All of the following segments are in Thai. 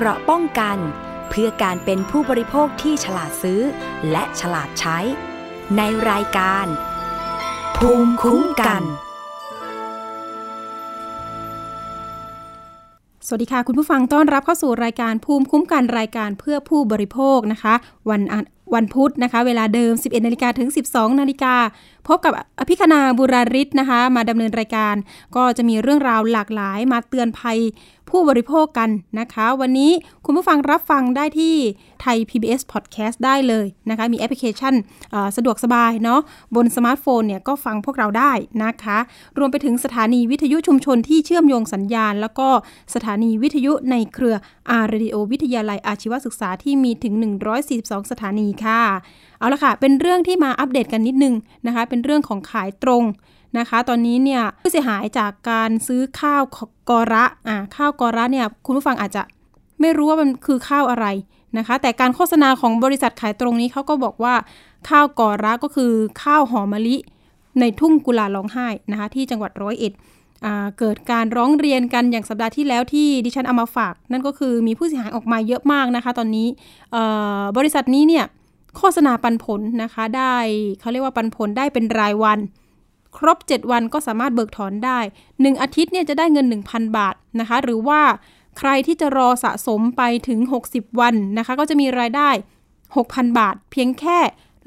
เกราะป้องกัน เพื่อการเป็นผู้บริโภคที่ฉลาดซื้อ และฉลาดใช้ ในรายการ ภูมิคุ้มกัน สวัสดีค่ะ คุณผู้ฟังต้อนรับเข้าสู่รายการภูมิคุ้มกันรายการเพื่อผู้บริโภคนะคะ วันวันพุธนะคะ เวลาเดิม 11นาฬิกาถึง 12นาฬิกาพบกับอภิคณาบุราริศนะคะ มาดำเนินรายการ ก็จะมีเรื่องราวหลากหลายมาเตือนภัย ผู้บริโภคกันนะคะ วันนี้คุณผู้ฟังรับฟังได้ที่ไทย PBS Podcast ได้เลยนะคะ มีแอปพลิเคชันสะดวกสบายเนาะบนสมาร์ทโฟนเนี่ยก็ฟังพวกเราได้นะคะ รวมไปถึงสถานีวิทยุชุมชนที่เชื่อมโยงสัญญาณ แล้วก็สถานีวิทยุในเครือ R Radio วิทยาลัยอาชีวศึกษาที่มีถึง 142 สถานีค่ะ เอาละค่ะ เป็นเรื่องที่มาอัปเดตกันนิดนึงนะคะ เป็นเรื่องของขายตรง นะคะ ตอนนี้เนี่ยผู้เสียหายจากการซื้อข้าวกอระอ่าข้าวกอระเนี่ยคุณผู้ฟังอาจจะไม่รู้ว่ามันคือข้าวอะไรนะคะ แต่การโฆษณาของบริษัทขายตรงนี้เขาก็บอกว่าข้าวกอระก็คือข้าวหอมมะลิ ในทุ่งกุลาร้องไห้นะคะ ที่จังหวัดร้อยเอ็ดเกิดการร้องเรียนกันอย่างสัปดาห์ที่แล้วที่ดิฉันเอามาฝาก นั่นก็คือมีผู้เสียหายออกมาเยอะมากนะคะ ตอนนี้บริษัทนี้เนี่ยโฆษณาปันผลนะคะ ได้เขาเรียกว่าปันผลได้เป็นรายวัน ครบ 7 วันก็สามารถเบิกถอนได้ 1 อาทิตย์เนี่ยจะได้เงิน 1,000 บาทนะคะ หรือว่าใครที่จะรอสะสมไปถึง 60 วันนะคะ ก็จะมีรายได้ 6,000 บาท เพียงแค่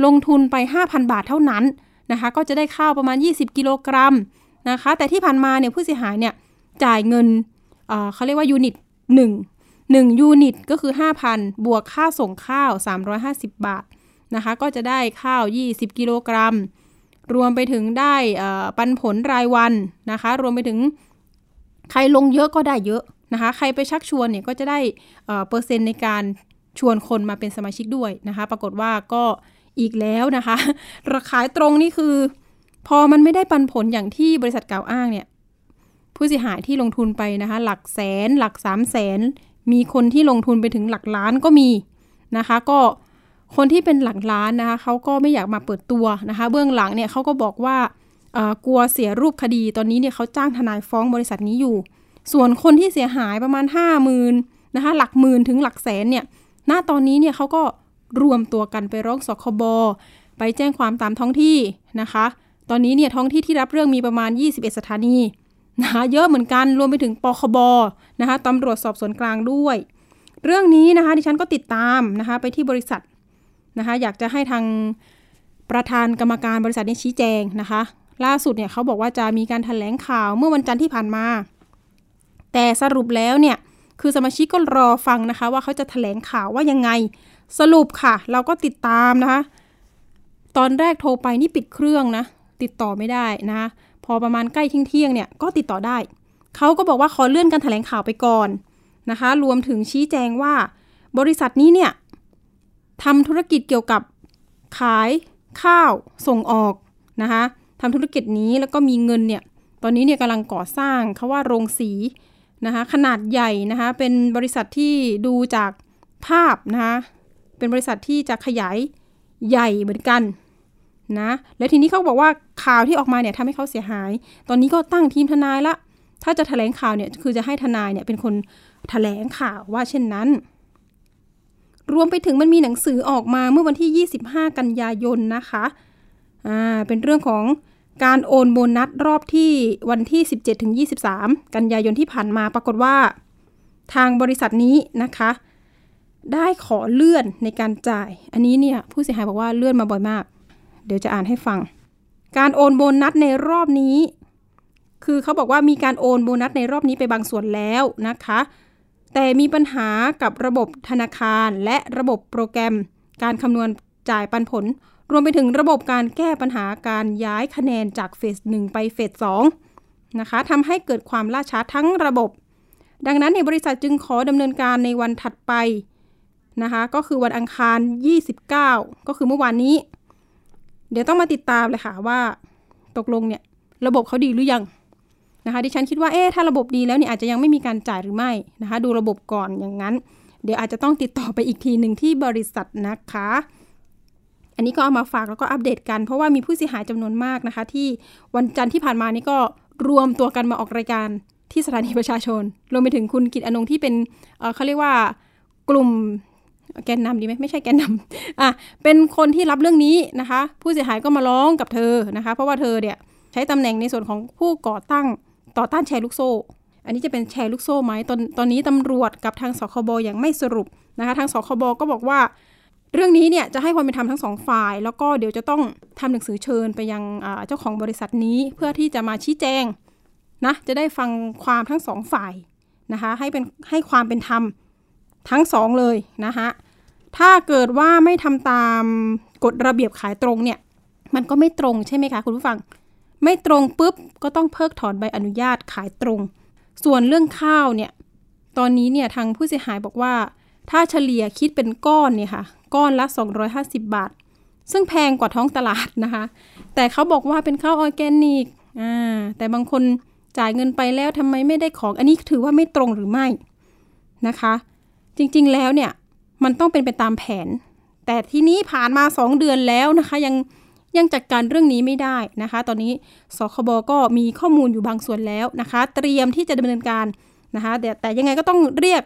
ลงทุนไป 5,000 บาทเท่านั้นนะคะ ก็จะได้ข้าวประมาณ 20 กิโลกรัมนะคะ แต่ที่ผ่านมาเนี่ยผู้เสียหายเนี่ยจ่ายเงินเเขาเรียกว่ายูนิต 1 1 ยูนิตก็คือ 5,000 บวกค่าส่งข้าว 350 บาทนะคะ ก็จะได้ข้าว 20 กิโลกรัม รวมไปถึงได้ปันผลรายวันนะคะ รวมไปถึงใครลงเยอะก็ได้เยอะนะคะ ใครไปชักชวนเนี่ยก็จะได้เปอร์เซ็นต์ในการชวนคนมาเป็นสมาชิกด้วยนะคะ ปรากฏว่าก็อีกแล้วนะคะ ราคาตรงนี่คือ พอมันไม่ได้ปันผลอย่างที่บริษัทกล่าวอ้างเนี่ย ผู้เสียหายที่ลงทุนไปนะคะ หลักแสน หลักสามแสน มีคนที่ลงทุนไปถึงหลักล้านก็มีนะคะ ก็ คนที่เป็นหลักล้านนะคะเขาก็ไม่อยากมาเปิดตัวนะคะ เบื้องหลังเนี่ยเขาก็บอกว่ากลัวเสียรูปคดี ตอนนี้เนี่ยเขาจ้างทนายฟ้องบริษัทนี้อยู่ ส่วนคนที่เสียหายประมาณห้าหมื่นนะคะหลักหมื่นถึงหลักแสนเนี่ยหน้าตอนนี้เนี่ยเขาก็รวมตัวกันไปร้องสคบไปแจ้งความตามท้องที่นะคะ ตอนนี้เนี่ยท้องที่ที่รับเรื่องมีประมาณ 21 สถานีนะคะเยอะเหมือนกันรวมไปถึงปคบนะคะตำรวจสอบสวนกลางด้วย เรื่องนี้นะคะดิฉันก็ติดตามนะคะไปที่บริษัท นะคะอยากจะให้ทางประธานกรรมการบริษัทนี้ชี้แจงนะคะ ล่าสุดเนี่ยเขาบอกว่าจะมีการถแถลงข่าวเมื่อวันจันทร์ที่ผ่านมา แต่สรุปแล้วเนี่ยคือสมาชิกก็รอฟังนะคะ ว่าเขาจะถแถลงข่าวว่ายังไงสรุปค่ะ เราก็ติดตามนะคะ ตอนแรกโทรไปนี่ปิดเครื่องนะ ติดต่อไม่ได้นะพอประมาณใกล้เที่ยงเนี่ยก็ติดต่อได้ เขาก็บอกว่าขอเลื่อนการถแถลงข่าวไปก่อนนะคะ รวมถึงชี้แจงว่า บริษัทนี้เนี่ย ทำธุรกิจเกี่ยวกับขายข้าวส่งออกนะคะทำธุรกิจนี้แล้วก็มีเงินเนี่ยตอนนี้เนี่ยกำลังก่อสร้างเขาว่าโรงสีนะคะขนาดใหญ่นะคะเป็นบริษัทที่ดูจากภาพนะคะเป็นบริษัทที่จะขยายใหญ่เหมือนกันนะแล้วทีนี้เขาบอกว่าข่าวที่ออกมาเนี่ยทำให้เขาเสียหาย ตอนนี้ก็ตั้งทีมทนายละ ถ้าจะถแถลงข่าวเนี่ยคือจะให้ทนายเนี่ยเป็นคนถแถลงข่าวว่าเช่นนั้น รวมไปถึงมันมีหนังสือออกมาเมื่อวันที่ 25 กันยายนนะคะอ่าเป็นเรื่องของการโอนโบนัสรอบที่วันที่ 17ถึง23 กันยายนที่ผ่านมาปรากฏว่า ทางบริษัทนี้นะคะ ได้ขอเลื่อนในการจ่าย อันนี้เนี่ยผู้เสียหายบอกว่าเลื่อนมาบ่อยมาก เดี๋ยวจะอ่านให้ฟัง การโอนโบนัสในรอบนี้ คือเขาบอกว่ามีการโอนโบนัสในรอบนี้ไปบางส่วนแล้วนะคะ แต่มีปัญหากับระบบธนาคารและระบบโปรแกรม การคำนวณจ่ายปันผล รวมไปถึงระบบการแก้ปัญหาการย้ายคะแนนจากเฟส1ไปเฟส2นะคะทำให้เกิดความล่าช้าทั้งระบบ ดังนั้นในบริษัทจึงขอดำเนินการในวันถัดไปนะคะก็คือวันอังคาร 29 ก็คือเมื่อวานนี้ เดี๋ยวต้องมาติดตามเลยค่ะว่า ตกลงเนี่ย ระบบเขาดีหรือยัง นะคะดิฉันคิดว่าเอ๊ะถ้าระบบดีแล้วเนี่ยอาจจะยังไม่มีการจ่ายหรือไม่นะคะ ดูระบบก่อนอย่างนั้น เดี๋ยวอาจจะต้องติดต่อไปอีกทีหนึ่งที่บริษัทนะคะ อันนี้ก็เอามาฝากแล้วก็อัปเดตกัน เพราะว่ามีผู้เสียหายจำนวนมากนะคะ ที่วันจันทร์ที่ผ่านมานี่ก็รวมตัวกันมาออกรายการที่สถานีประชาชนรวมไปถึงคุณกิตอนงที่เป็นเเขาเรียกว่ากลุ่มแกนนำดีไหมไม่ใช่แกนนำอะเป็นคนที่รับเรื่องนี้นะคะ ผู้เสียหายก็มาร้องกับเธอนะคะ เพราะว่าเธอเนี่ยใช้ตำแหน่งในส่วนของผู้ก่อตั้ง ต่อต้านแชร์ลูกโซ่ อันนี้จะเป็นแชร์ลูกโซ่ไหมตอนตอนนี้ตำรวจกับทางสคบอย่างไม่สรุปนะคะทางสคบก็บอกว่า เรื่องนี้เนี่ยจะให้ความเป็นธรรมทั้งสองฝ่าย แล้วก็เดี๋ยวจะต้องทำหนังสือเชิญไปยังเจ้าของบริษัทนี้เพื่อที่จะมาชี้แจงนะจะได้ฟังความทั้งสองฝ่ายนะคะให้เป็นให้ความเป็นธรรมทั้งสองเลยนะคะถ้าเกิดว่าไม่ทำตามกฎระเบียบขายตรงเนี่ยมันก็ไม่ตรงใช่ไหมคะคุณผู้ฟัง ไม่ตรงปุ๊บก็ต้องเพิกถอนใบอนุญาตขายตรง ส่วนเรื่องข้าวเนี่ย ตอนนี้เนี่ยทางผู้เสียหายบอกว่า ถ้าเฉลี่ยคิดเป็นก้อนเนี่ยค่ะ ก้อนละ 250 บาท ซึ่งแพงกว่าท้องตลาดนะคะ แต่เขาบอกว่าเป็นข้าวออร์แกนิกอ่าแต่บางคนจ่ายเงินไปแล้วทำไมไม่ได้ของ อันนี้ถือว่าไม่ตรงหรือไม่นะคะ จริงๆแล้วเนี่ยมันต้องเป็นไปตามแผน แต่ที่นี้ผ่านมา 2 เดือนแล้วนะคะ ยัง ยังจัดการเรื่องนี้ไม่ได้นะคะ ตอนนี้สคบก็มีข้อมูลอยู่บางส่วนแล้วนะคะ เตรียมที่จะดำเนินการนะคะแต่แต่ยังไงก็ต้องเรียก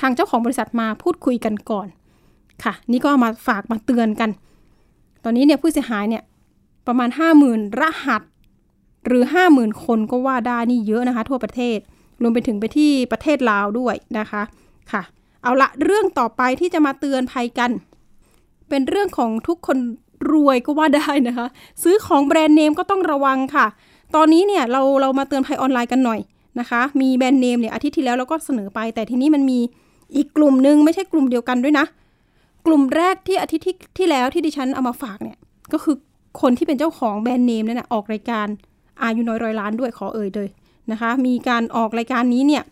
ทางเจ้าของบริษัทมาพูดคุยกันก่อนค่ะ นี่ก็มาฝากมาเตือนกัน ตอนนี้เนี่ยผู้เสียหายเนี่ยประมาณ 50,000 รหัส หรือ 50,000 คนก็ว่าได้นี่เยอะนะคะ ทั่วประเทศรวมไปถึงไปที่ประเทศลาวด้วยนะคะค่ะ เอาละเรื่องต่อไปที่จะมาเตือนภัยกัน เป็นเรื่องของทุกคน รวยก็ว่าได้นะคะ ซื้อของแบรนด์เนมก็ต้องระวังค่ะ ตอนนี้เนี่ยเราเรามาเตือนภัยออนไลน์กันหน่อยนะคะ มีแบรนด์เนมเนี่ยอาทิตย์ที่แล้วเราก็เสนอไป แต่ทีนี้มันมีอีกกลุ่มหนึ่งไม่ใช่กลุ่มเดียวกันด้วยนะ กลุ่มแรกที่อาทิตย์ที่ที่แล้วที่ดิฉันเอามาฝากเนี่ยก็คือคนที่เป็นเจ้าของแบรนด์เนมนั่นนะออกรายการอายุน้อยร้อยล้านด้วยขอเอ่ยเลยนะคะ มีการออกรายการนี้เนี่ย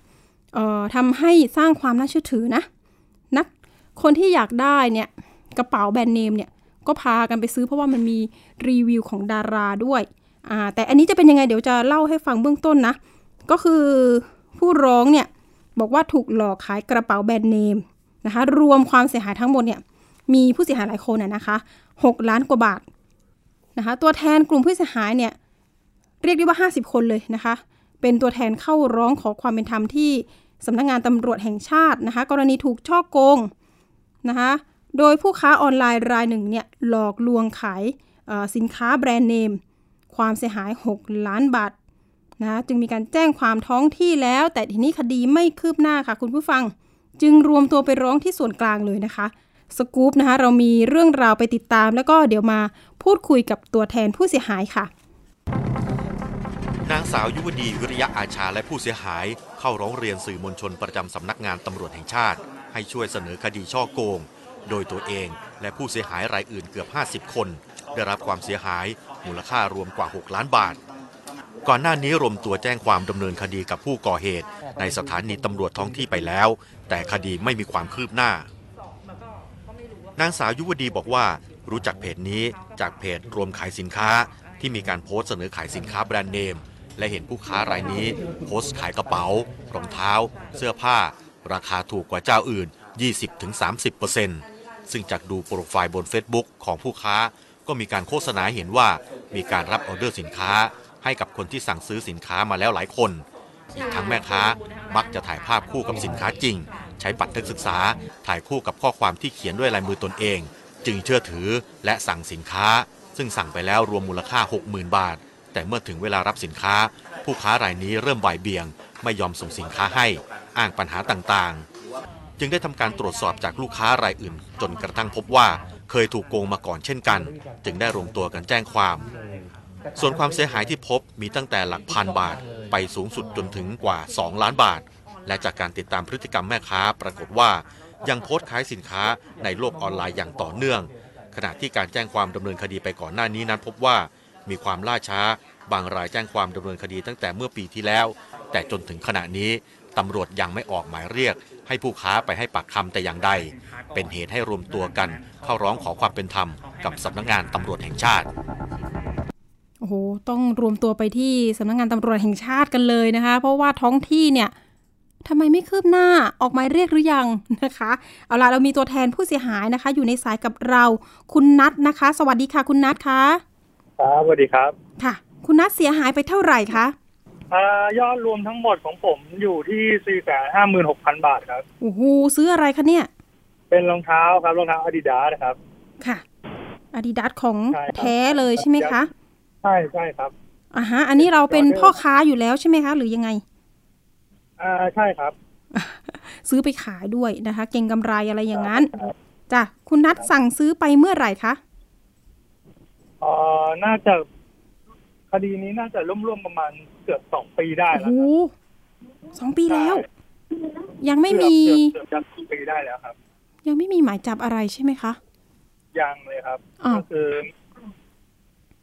ทำให้สร้างความน่าเชื่อถือนะนักคนที่อยากได้เนี่ยกระเป๋าแบรนด์เนมเนี่ย ก็พากันไปซื้อเพราะว่ามันมีรีวิวของดาราด้วยอ่าแต่อันนี้จะเป็นยังไงเดี๋ยวจะเล่าให้ฟังเบื้องต้นนะ ก็คือผู้ร้องเนี่ยบอกว่าถูกหลอกขายกระเป๋าแบรนด์เนมนะคะรวมความเสียหายทั้งหมดเนี่ยมีผู้เสียหายหลายคนนะคะ6ล้านกว่าบาทนะคะตัวแทนกลุ่มผู้เสียหายเนี่ยเรียกได้ว่า 50 คนเลยนะคะ เป็นตัวแทนเข้าร้องขอความเป็นธรรมที่สำนักงงานตำรวจแห่งชาตินะคะ กรณีถูกช่อโกงนะคะ โดยผู้ค้าออนไลน์รายหนึ่งเนี่ยหลอกลวงขายสินค้าแบรนด์เนม ความเสียหาย 6 ล้านบาทนะจึงมีการแจ้งความท้องที่แล้ว แต่ทีนี้คดีไม่คืบหน้าค่ะคุณผู้ฟัง จึงรวมตัวไปร้องที่ส่วนกลางเลยนะคะสกู๊ปนะคะเรามีเรื่องราวไปติดตาม แล้วก็เดี๋ยวมาพูดคุยกับตัวแทนผู้เสียหายค่ะ นางสาวยุวดีวิริยะอาชาและผู้เสียหาย เข้าร้องเรียนสื่อมวลชนประจำสำนักงานตำรวจแห่งชาติ ให้ช่วยเสนอคดีช่อโกง โดยตัวเองและผู้เสียหายรายอื่นเกือบ 50 คน ได้รับความเสียหายมูลค่ารวมกว่า 6 ล้านบาท ก่อนหน้านี้รวมตัวแจ้งความดำเนินคดีกับผู้ก่อเหตุ ในสถานีตำรวจท้องที่ไปแล้ว แต่คดีไม่มีความคืบหน้า นางสาวยุวดีบอกว่า รู้จักเพจนี้จากเพจรวมขายสินค้าที่มีการโพสต์เสนอขายสินค้าแบรนด์เนม และเห็นผู้ค้ารายนี้ โพสต์ขายกระเป๋ารองเท้า เสื้อผ้า ราคาถูกกว่าเจ้าอื่น 20-30% ซึ่งจากดูโปรไฟล์บน Facebook ของผู้ค้า ก็มีการโฆษณาเห็นว่า มีการรับออเดอร์สินค้า ให้กับคนที่สั่งซื้อสินค้ามาแล้วหลายคนอีกทั้งแม่ค้ามักจะถ่ายภาพคู่กับสินค้าจริง ใช้บัตรนักศึกษาถ่ายคู่กับข้อความที่เขียนด้วยลายมือตนเอง จึงเชื่อถือและสั่งสินค้า ซึ่งสั่งไปแล้วรวมมูลค่า 60,000 บาท แต่เมื่อถึงเวลารับสินค้า ผู้ค้ารายนี้เริ่มบ่ายเบี่ยง ไม่ยอมส่งสินค้าให้ อ้างปัญหาต่างๆ จึงได้ทำการตรวจสอบจากลูกค้ารายอื่น จนกระทั่งพบว่าเคยถูกโกงมาก่อนเช่นกัน จึงได้รวมตัวกันแจ้งความ ส่วนความเสียหายที่พบมีตั้งแต่หลักพันบาทไปสูงสุดจนถึงกว่า 2 ล้านบาท และจากการติดตามพฤติกรรมแม่ค้าปรากฏว่า ยังโพสต์ขายสินค้าในโลกออนไลน์อย่างต่อเนื่อง ขณะที่การแจ้งความดำเนินคดีไปก่อนหน้านี้นั้นพบว่า มีความล่าช้า บางรายแจ้งความดำเนินคดีตั้งแต่เมื่อปีที่แล้ว แต่จนถึงขณะนี้ตำรวจยังไม่ออกหมายเรียก ให้ผู้ค้าไปให้ปากคำแต่อย่างใด เป็นเหตุให้รวมตัวกัน เข้าร้องขอความเป็นธรรมกับสำนักงงานตำรวจแห่งชาติโอ้โห ต้องรวมตัวไปที่สำนักงงานตำรวจแห่งชาติกันเลยนะคะ เพราะว่าท้องที่เนี่ยทำไมไม่คืบหน้าออกหมายเรียกหรือยังนะคะ เอาล่ะเรามีตัวแทนผู้เสียหายนะคะ อยู่ในสายกับเรา คุณนัทนะคะ สวัสดีค่ะ คุณนัทคะครับสวัสดีครับ ค่ะ คุณนัทเสียหายไปเท่าไหร่คะอ่า ยอดรวมทั้งหมดของผมอยู่ที่สี่แสนห้าหมื่นหกพันบาทครับโอ้โหซื้ออะไรคะเนี่ย เป็นรองเท้าครับรองเท้าอาดิดาสครับ ค่ะอาดิดาสของใช่ครับแท้เลยใช่ไหมคะ ใช่ใช่ครับอ่าฮะ อันนี้เราเป็นพ่อค้าอยู่แล้วใช่ไหมคะ หรือยังไง อ่าใช่ครับ ซื้อไปขายด้วยนะคะ เก่งกำไรอะไรอย่างนั้นครับจ้ะคุณนัดสั่งซื้อไปเมื่อไหร่คะเอ่อน่าจะคดีนี้น่าจะร่วมๆประมาณ เกือบสองปีได้โอ้แล้วโหครับสองปีแล้ว ยังไม่เกือบมีเกือบเกือบจะสองปีได้แล้วครับ ยังไม่มีหมายจับอะไรใช่ไหมคะ ยังเลยครับอ้าวก็คือ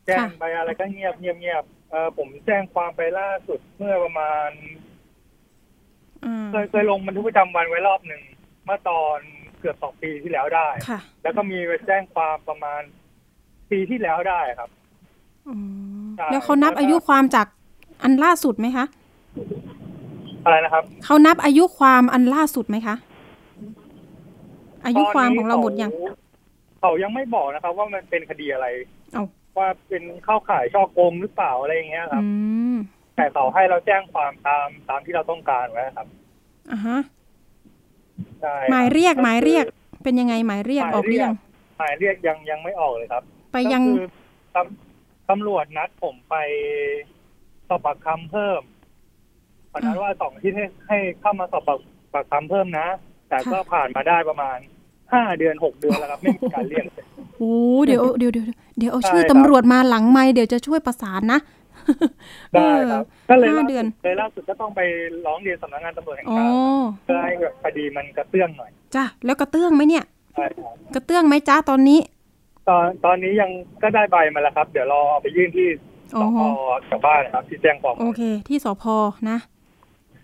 แจ้งค่ะไปอะไรก็เงียบเงียบเงียบเออผมแจ้งความไปล่าสุดเมื่อประมาณอ่าเคยเคยลงบันทึกประจำวันไว้รอบหนึ่งเมื่อตอนเกือบสองปีที่แล้วได้ค่ะแล้วก็มีไปแจ้งความประมาณปีที่แล้วได้ครับอ๋อใช่แล้วเขานับอายุความจาก อันล่าสุดไหมคะ อะไรนะครับ เขานับอายุความอันล่าสุดไหมคะ อายุความของเราหมดยัง เขาเขายังไม่บอกนะครับ ว่ามันเป็นคดีอะไร เอ้าว่าเป็นเข้าข่ายช่อโกงหรือเปล่าอะไรอย่างเงี้ยครับ อืม แต่เขาให้เราแจ้งความตามตามที่เราต้องการไว้ครับอ่าฮะ ใช่หมายเรียกก็คือหมายเรียก เป็นยังไงหมายเรียกออกหรือยังหมายเรียกยังยังไม่ออกเลยครับไปยัง ก็คือตำตำรวจนัดผมไป สอบปากคำเพิ่มตอนนั้นว่าสองที่ให้ให้เข้ามาสอบปากปากคำเพิ่มนะ แต่ก็ผ่านมาได้ประมาณห้าเดือนหกเดือนแล้วครับไม่มีการเรียกเลยโอ้เดี๋ยวเดี๋ยวเดี๋ยวเดี๋ยวเอาใช่ชื่อครับตำรวจมาหลังไม่เดี๋ยวจะช่วยประสานนะได้ครับก็เลยห้าล่าเดือนสุดเลยล่าสุดก็ต้องไปร้องเรียนสำนักงานตำรวจแห่งอ๋อชาติเพื่อให้แบบคดีมันกระเตื้องหน่อยจ้ะแล้วกระเตื้องไหมเนี่ยใช่ครับกระเตื้องไหมจ้าตอนนี้ ตอนตอนนี้ยังก็ได้ใบมาแล้วครับ เดี๋ยวรอเอาไปยื่นที่ สอ๋อพชาวบ้านนะครับ ที่แจ้งความโอเค ที่สพนะ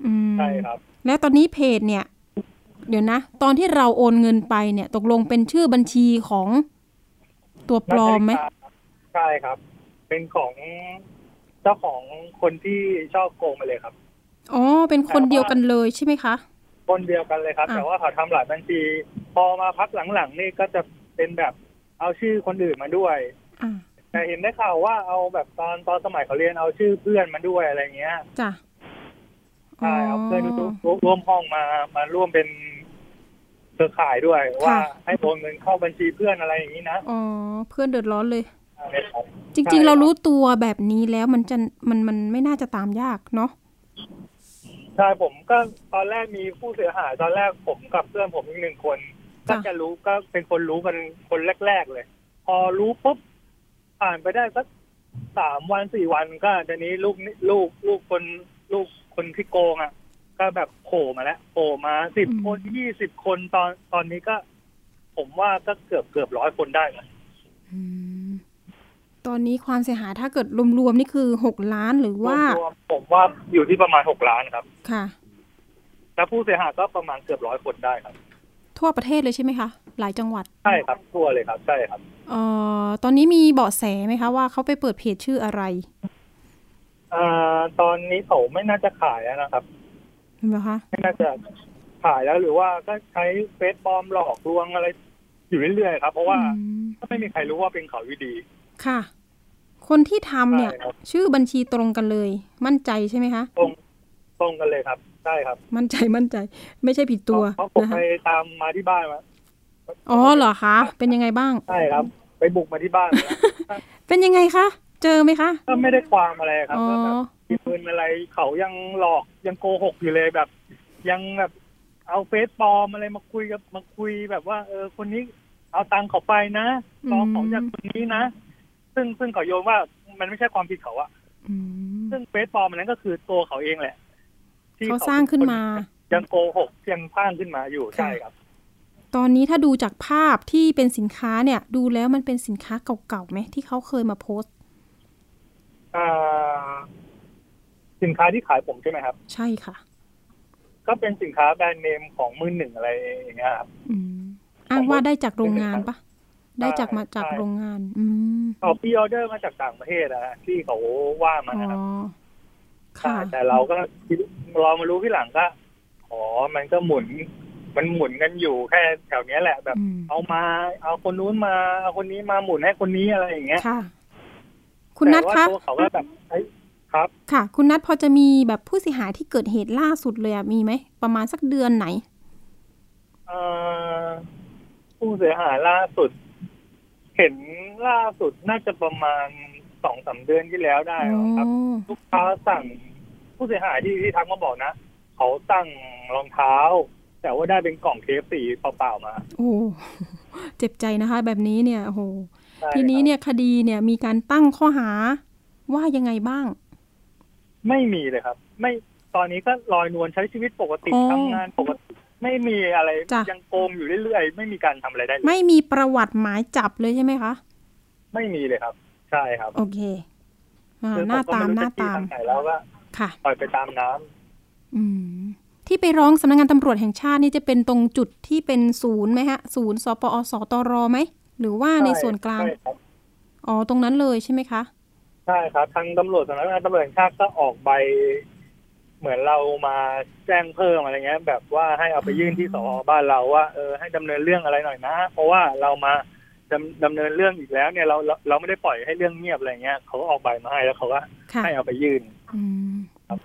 อืมใช่ครับ แล้วตอนนี้เพจเนี่ย เดี๋ยวนะ ตอนที่เราโอนเงินไปเนี่ย ตกลงเป็นชื่อบัญชีของตัวปลอมไหมใช่ครับ เป็นของเจ้าของคนที่ชอบโกงมาเลยครับอ๋อเป็นคนเดียวกันเลยใช่ไหมคะ คนเดียวกันเลยครับอะแต่ว่าเขาทำหลายบัญชี พอมาพักหลังๆนี่ก็จะเป็นแบบเอาชื่อคนอื่นมาด้วยอ่า แต่เห็นได้ข่าวว่าเอาแบบตอนตอนสมัยเขาเรียนเอาชื่อเพื่อนมาด้วยอะไรเงี้ยจ้ะใช่เอาเพื่อนร่วมร่วมห้องมามาร่วมเป็นเครือข่ายด้วยว่าให้โอนเงินเข้าบัญชีเพื่อนอะไรอย่างนี้นะอ๋อเพื่อนเดือดร้อนเลยใช่ครับจริงใช่ๆเราครับรู้ตัวแบบนี้แล้วมันจะมันมันไม่น่าจะตามยากเนาะใช่ผมก็ตอนแรกมีผู้เสียหายตอนแรกผมกับเพื่อนผมอีกหนึ่งคน ก็จ้ะจะรู้ก็เป็นคนรู้กันคนแรก ๆ เลย พอรู้ปุ๊บ ผ่านไปได้สักสามวันสี่วันก็เดี๋ยวนี้ลูกนี่ลูกลูกคนลูกคนที่โกงอะ ก็แบบโผล่มาแล้วโผล่มาสิบคนยี่สิบคนตอนตอนนี้ก็ ผมว่าก็เกือบเกือบร้อยคนได้นะอืมตอนนี้ความเสียหายถ้าเกิดรวมๆนี่คือหกล้านหรือว่ารวมๆผมว่าอยู่ที่ประมาณหกล้านครับ ค่ะ แล้วผู้เสียหายก็ประมาณเกือบร้อยคนได้ครับ ทั่วประเทศเลยใช่ไหมคะ หลายจังหวัด ใช่ครับ ทั่วเลยครับ ใช่ครับเอ่อตอนนี้มีเบาะแสไหมคะว่าเขาไปเปิดเพจชื่ออะไรอ่าตอนนี้เขาไม่น่าจะขายแล้วนะครับเห็นไหมคะ ไม่น่าจะขายแล้วหรือว่าก็ใช้เฟซปลอมหลอกลวงอะไร อยู่เรื่อยๆครับ เพราะว่าอืมก็ไม่มีใครรู้ว่าเป็นเขาอยู่ดี ค่ะ คนที่ทำเนี่ยใช่ครับชื่อบัญชีตรงกันเลย มั่นใจใช่ไหมคะ ตรงตรงกันเลยครับ ใช่ครับ มั่นใจมั่นใจ ไม่ใช่ผิดตัวเพราะผมนะคะไปตามมาที่บ้านมาอ๋อเหรอคะ เป็นยังไงบ้าง ใช่ครับ ไปบุกมาที่บ้านมาแล้วเป็นยังไงคะ เจอไหมคะ ก็ไม่ได้ความอะไรครับอ๋อก็แบบมีปืนอะไรเขายังหลอกยังโกหกอยู่เลยแบบ ยังแบบเอาเฟซปลอมอะไรมาคุยกับมาคุยแบบว่า เออคนนี้เอาตังค์เขาไปนะรองของจากคนนี้นะ ซึ่งซึ่งเขาโยนว่ามันไม่ใช่ความผิดเขาอะอืมซึ่งเฟซปลอมอันนั้นก็คือตัวเขาเองแหละ ที่เขาสร้างขึ้นมา ยังโกหกยังสร้างขึ้นมาอยู่ค่ะใช่ครับ ตอนนี้ถ้าดูจากภาพที่เป็นสินค้าเนี่ย ดูแล้วมันเป็นสินค้าเก่าๆไหมที่เขาเคยมาโพสต์อ่าสินค้าที่ขายผมใช่ไหมครับ ใช่ค่ะ ก็เป็นสินค้าแบรนด์เนมของมือหนึ่งอะไรอย่างเงี้ยครับอืมอ้างว่าได้จากโรงงานปะได้จากมาจากใช่โรงงาน อืมเขาพรีออเดอร์มาจากต่างประเทศนะฮะที่เขาว่ามาอ๋อนะครับค่ะใช่แต่เราก็เรามารู้ที่หลังก็อ๋อมันก็หมุน มันหมุนกันอยู่แค่แถวเนี้ยแหละแบบอืมเอามา เอาคนนู้นมาเอาคนนี้มาหมุนให้คนนี้อะไรอย่างเงี้ยค่ะ คุณนัทแต่ว่าคะตัวเขาก็แบบใช้ทครับ ค่ะ คุณนัทพอจะมีแบบผู้เสียหายที่เกิดเหตุล่าสุดเลยอะมีไหมประมาณสักเดือนไหนเอ่อผู้เสียหายล่าสุด เห็นล่าสุดน่าจะประมาณสองสามเดือนที่แล้วได้อ๋อครับ ลูกค้าสั่ง ผู้เสียหายที่ที่ทักมาบอกนะเขาสั่งรองเท้า แต่ว่าได้เป็นกล่องเคฟสีเปล่าๆมาโอ้เจ็บใจนะคะ แบบนี้เนี่ยโอ้โหใช่ทีนี้ครับเนี่ยคดีเนี่ยมีการตั้งข้อหาว่ายังไงบ้าง ไม่มีเลยครับ ไม่ตอนนี้ก็ลอยนวลใช้ชีวิตปกติอ๋อทำงานปกติไม่มีอะไรจ้ะยังโกงอยู่เรื่อยๆ ไม่มีการทำอะไรได้เลยไม่มีประวัติหมายจับเลยใช่ไหมคะ ไม่มีเลยครับ ใช่ครับ โอเคอ่าคือหน้าผก็ตามไรู้หน้าจะชี้ตามทงไหนแล้วก็ ค่ะปล่อยไปตามน้ำอืม ที่ไปร้องสำนักงานตำรวจแห่งชาตินี่จะเป็นตรงจุดที่เป็นศูนย์ไหมฮะ ศูนย์สปอสตรไหมหรือว่าในส่วนกลางใช่ครับอ๋อตรงนั้นเลยใช่ไหมคะใช่ครับทางตำรวจสำนักงานตำรวจแห่งชาติก็ออกใบ เหมือนเรามาแจ้งเพิ่มอะไรเงี้ย แบบว่าให้เอาไปยื่นที่สพบ้านเราว่าเออให้ดำเนินเรื่องอะไรหน่อยนะ เพราะว่าเรามาดำดำเนินเรื่องอีกแล้วเนี่ยเราเราเราไม่ได้ปล่อยให้เรื่องเงียบอะไรเงี้ยเขาก็ออกใบมาให้แล้วเขาก็ค่ะให้เอาไปยื่นอืม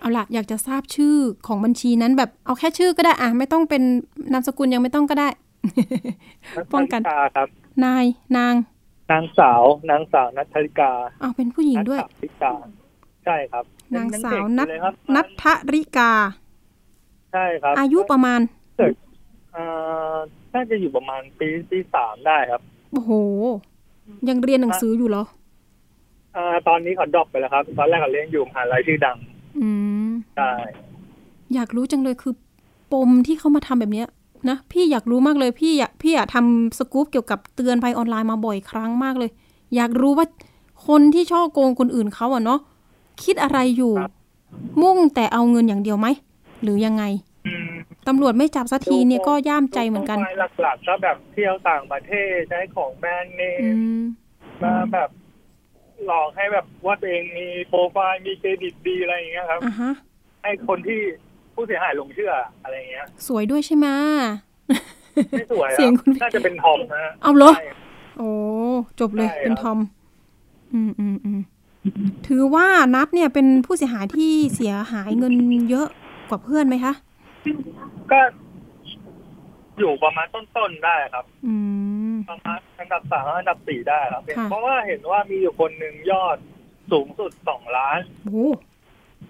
เอาล่ะอยากจะทราบชื่อของบัญชีนั้นแบบเอาแค่ชื่อก็ได้อะไม่ต้องเป็นนามสกุลยังไม่ต้องก็ได้ ป้องกันนัทธริกาครับ นายนาง นางสาวนางสาวนัทธริกาอ้าวเป็นผู้หญิงด้วยนัทธริกาใช่ครับ นางสาวยังนัเด็ทกอยู่เลยครับนัทธริกา ใช่ครับ อายุประมาณเอ่อน่าจะอยู่ประมาณปีปีสามได้ครับ โอ้โห ยังเรียนหนังสืออยู่เหรอ อ่าตอนนี้เขาดรอปไปแล้วครับ ตอนแรกเขาเรียนอยู่มหาลัยชื่อดัง อืมใช่อยากรู้จังเลยคือ ปมที่เขามาทำแบบเนี้ยนะพี่อยากรู้มากเลยพี่อยากพี่อยากทำสกู๊ปเกี่ยวกับเตือนภัยออนไลน์มาบ่อยครั้งมากเลย อยากรู้ว่าคนที่ช่อโกงคนอื่นเขาอะเนาะคิดอะไรอยู่ มุ่งแต่เอาเงินอย่างเดียวไหมหรือยังไงอืมตำรวจไม่จับสักทีเนี่ยก็ย่ามใจเหมือนกันโปรไฟล์หลักๆก็แบบเที่ยวต่างประเทศใช้ของแบรนด์เนอืมมมาแบบ หลอกให้แบบว่าตัวเองมีโปรไฟล์มีเครดิตดีอะไรอย่างเงี้ยครับ อะฮะ ให้คนที่ผู้เสียหายหลงเชื่ออะไรอย่างเงี้ย สวยด้วยใช่ไหมไม่สวยคเสียรังบคุณน่าจะเป็นทอมนะฮะเอาเหรอ ใช่ โอ้ จบเลยใช่ครับ เป็นทอม อืมอืมอืมถือว่านัดเนี่ยเป็นผู้เสียหายที่เสียหายเงินเยอะกว่าเพื่อนไหมคะ ก็อยู่ประมาณต้นๆได้ครับ อืม ประมาณอันดับสามอันดับสี่ได้ครับค่ะเพราะว่าเห็นว่ามีอยู่คนหนึ่งยอดสูงสุดสองล้านโอ้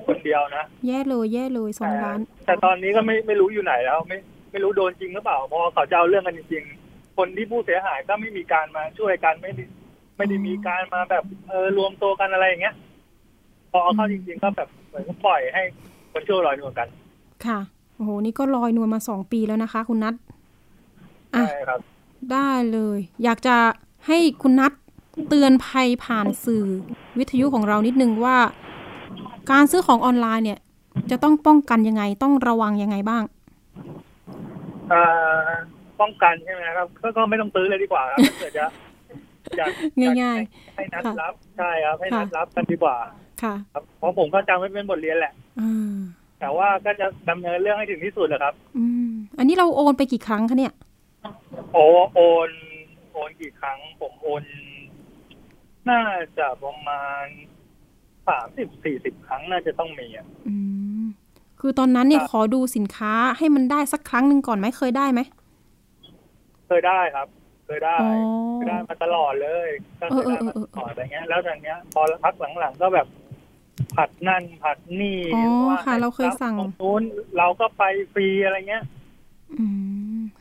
คนเดียวนะ แย่เลยแย่เลยสองล้าน แต่ตอนนี้ก็ไม่ไม่รู้อยู่ไหนแล้ว ไม่ไม่รู้โดนจริงหรือเปล่าเพราะว่าเขาจะเอาเรื่องกันจริงๆคนที่ผู้เสียหายก็ไม่มีการมาช่วยกันไม่ได้ไม่ได้มีการมาแบบเออรวมตัวกันอะไรอย่างเงี้ย พอเอาเข้าจริง ๆ ก็แบบเหมือนก็ปล่อยให้คนชั่วลอยนวลกัน ค่ะโอ้โหนี่ก็ลอยนวลมาสองปีแล้วนะคะ คุณนัทอะใช่ครับ ได้เลย อยากจะให้คุณนัทเตือนภัยผ่านสื่อวิทยุของเรานิดนึงว่า การซื้อของออนไลน์เนี่ย จะต้องป้องกันยังไงต้องระวังยังไงบ้างอ่าป้องกันใช่ไหมครับก็ก็ไม่ต้องซื้อเลยดีกว่าครับถ้าเกิดจะอยากง่ายๆให้นัดค่ะรับใช่ครับให้นัดค่ะรับกันดีกว่า ค่ะครับเพราะผมก็จำไว้เป็นบทเรียนแหละอ่าแต่ว่าก็จะดำเนินเรื่องให้ถึงที่สุดเลยครับ อืมอันนี้เราโอนไปกี่ครั้งคะเนี่ย โอ้โอนโอนกี่ครั้ง ผมโอน น่าจะประมาณสามสิบสี่สิบครั้งน่าจะต้องมีอะอืมคือตอนนั้นเนี่ยครับขอดูสินค้าให้มันได้สักครั้งหนึ่งก่อนไหมเคยได้ไหมเคยได้ครับ เคยได้อ๋อเคยได้มาตลอดเลยก็เคยได้เออมาเออเออตลอดอะไรเงี้ย แล้วตอนเนี้ย พอพักหลังๆก็แบบผัดนั่นผัดนี่อ๋อว่าค่ะ เราเคยสั่งตรงนู้นเราก็ไปฟรีอะไรเงี้ยอืม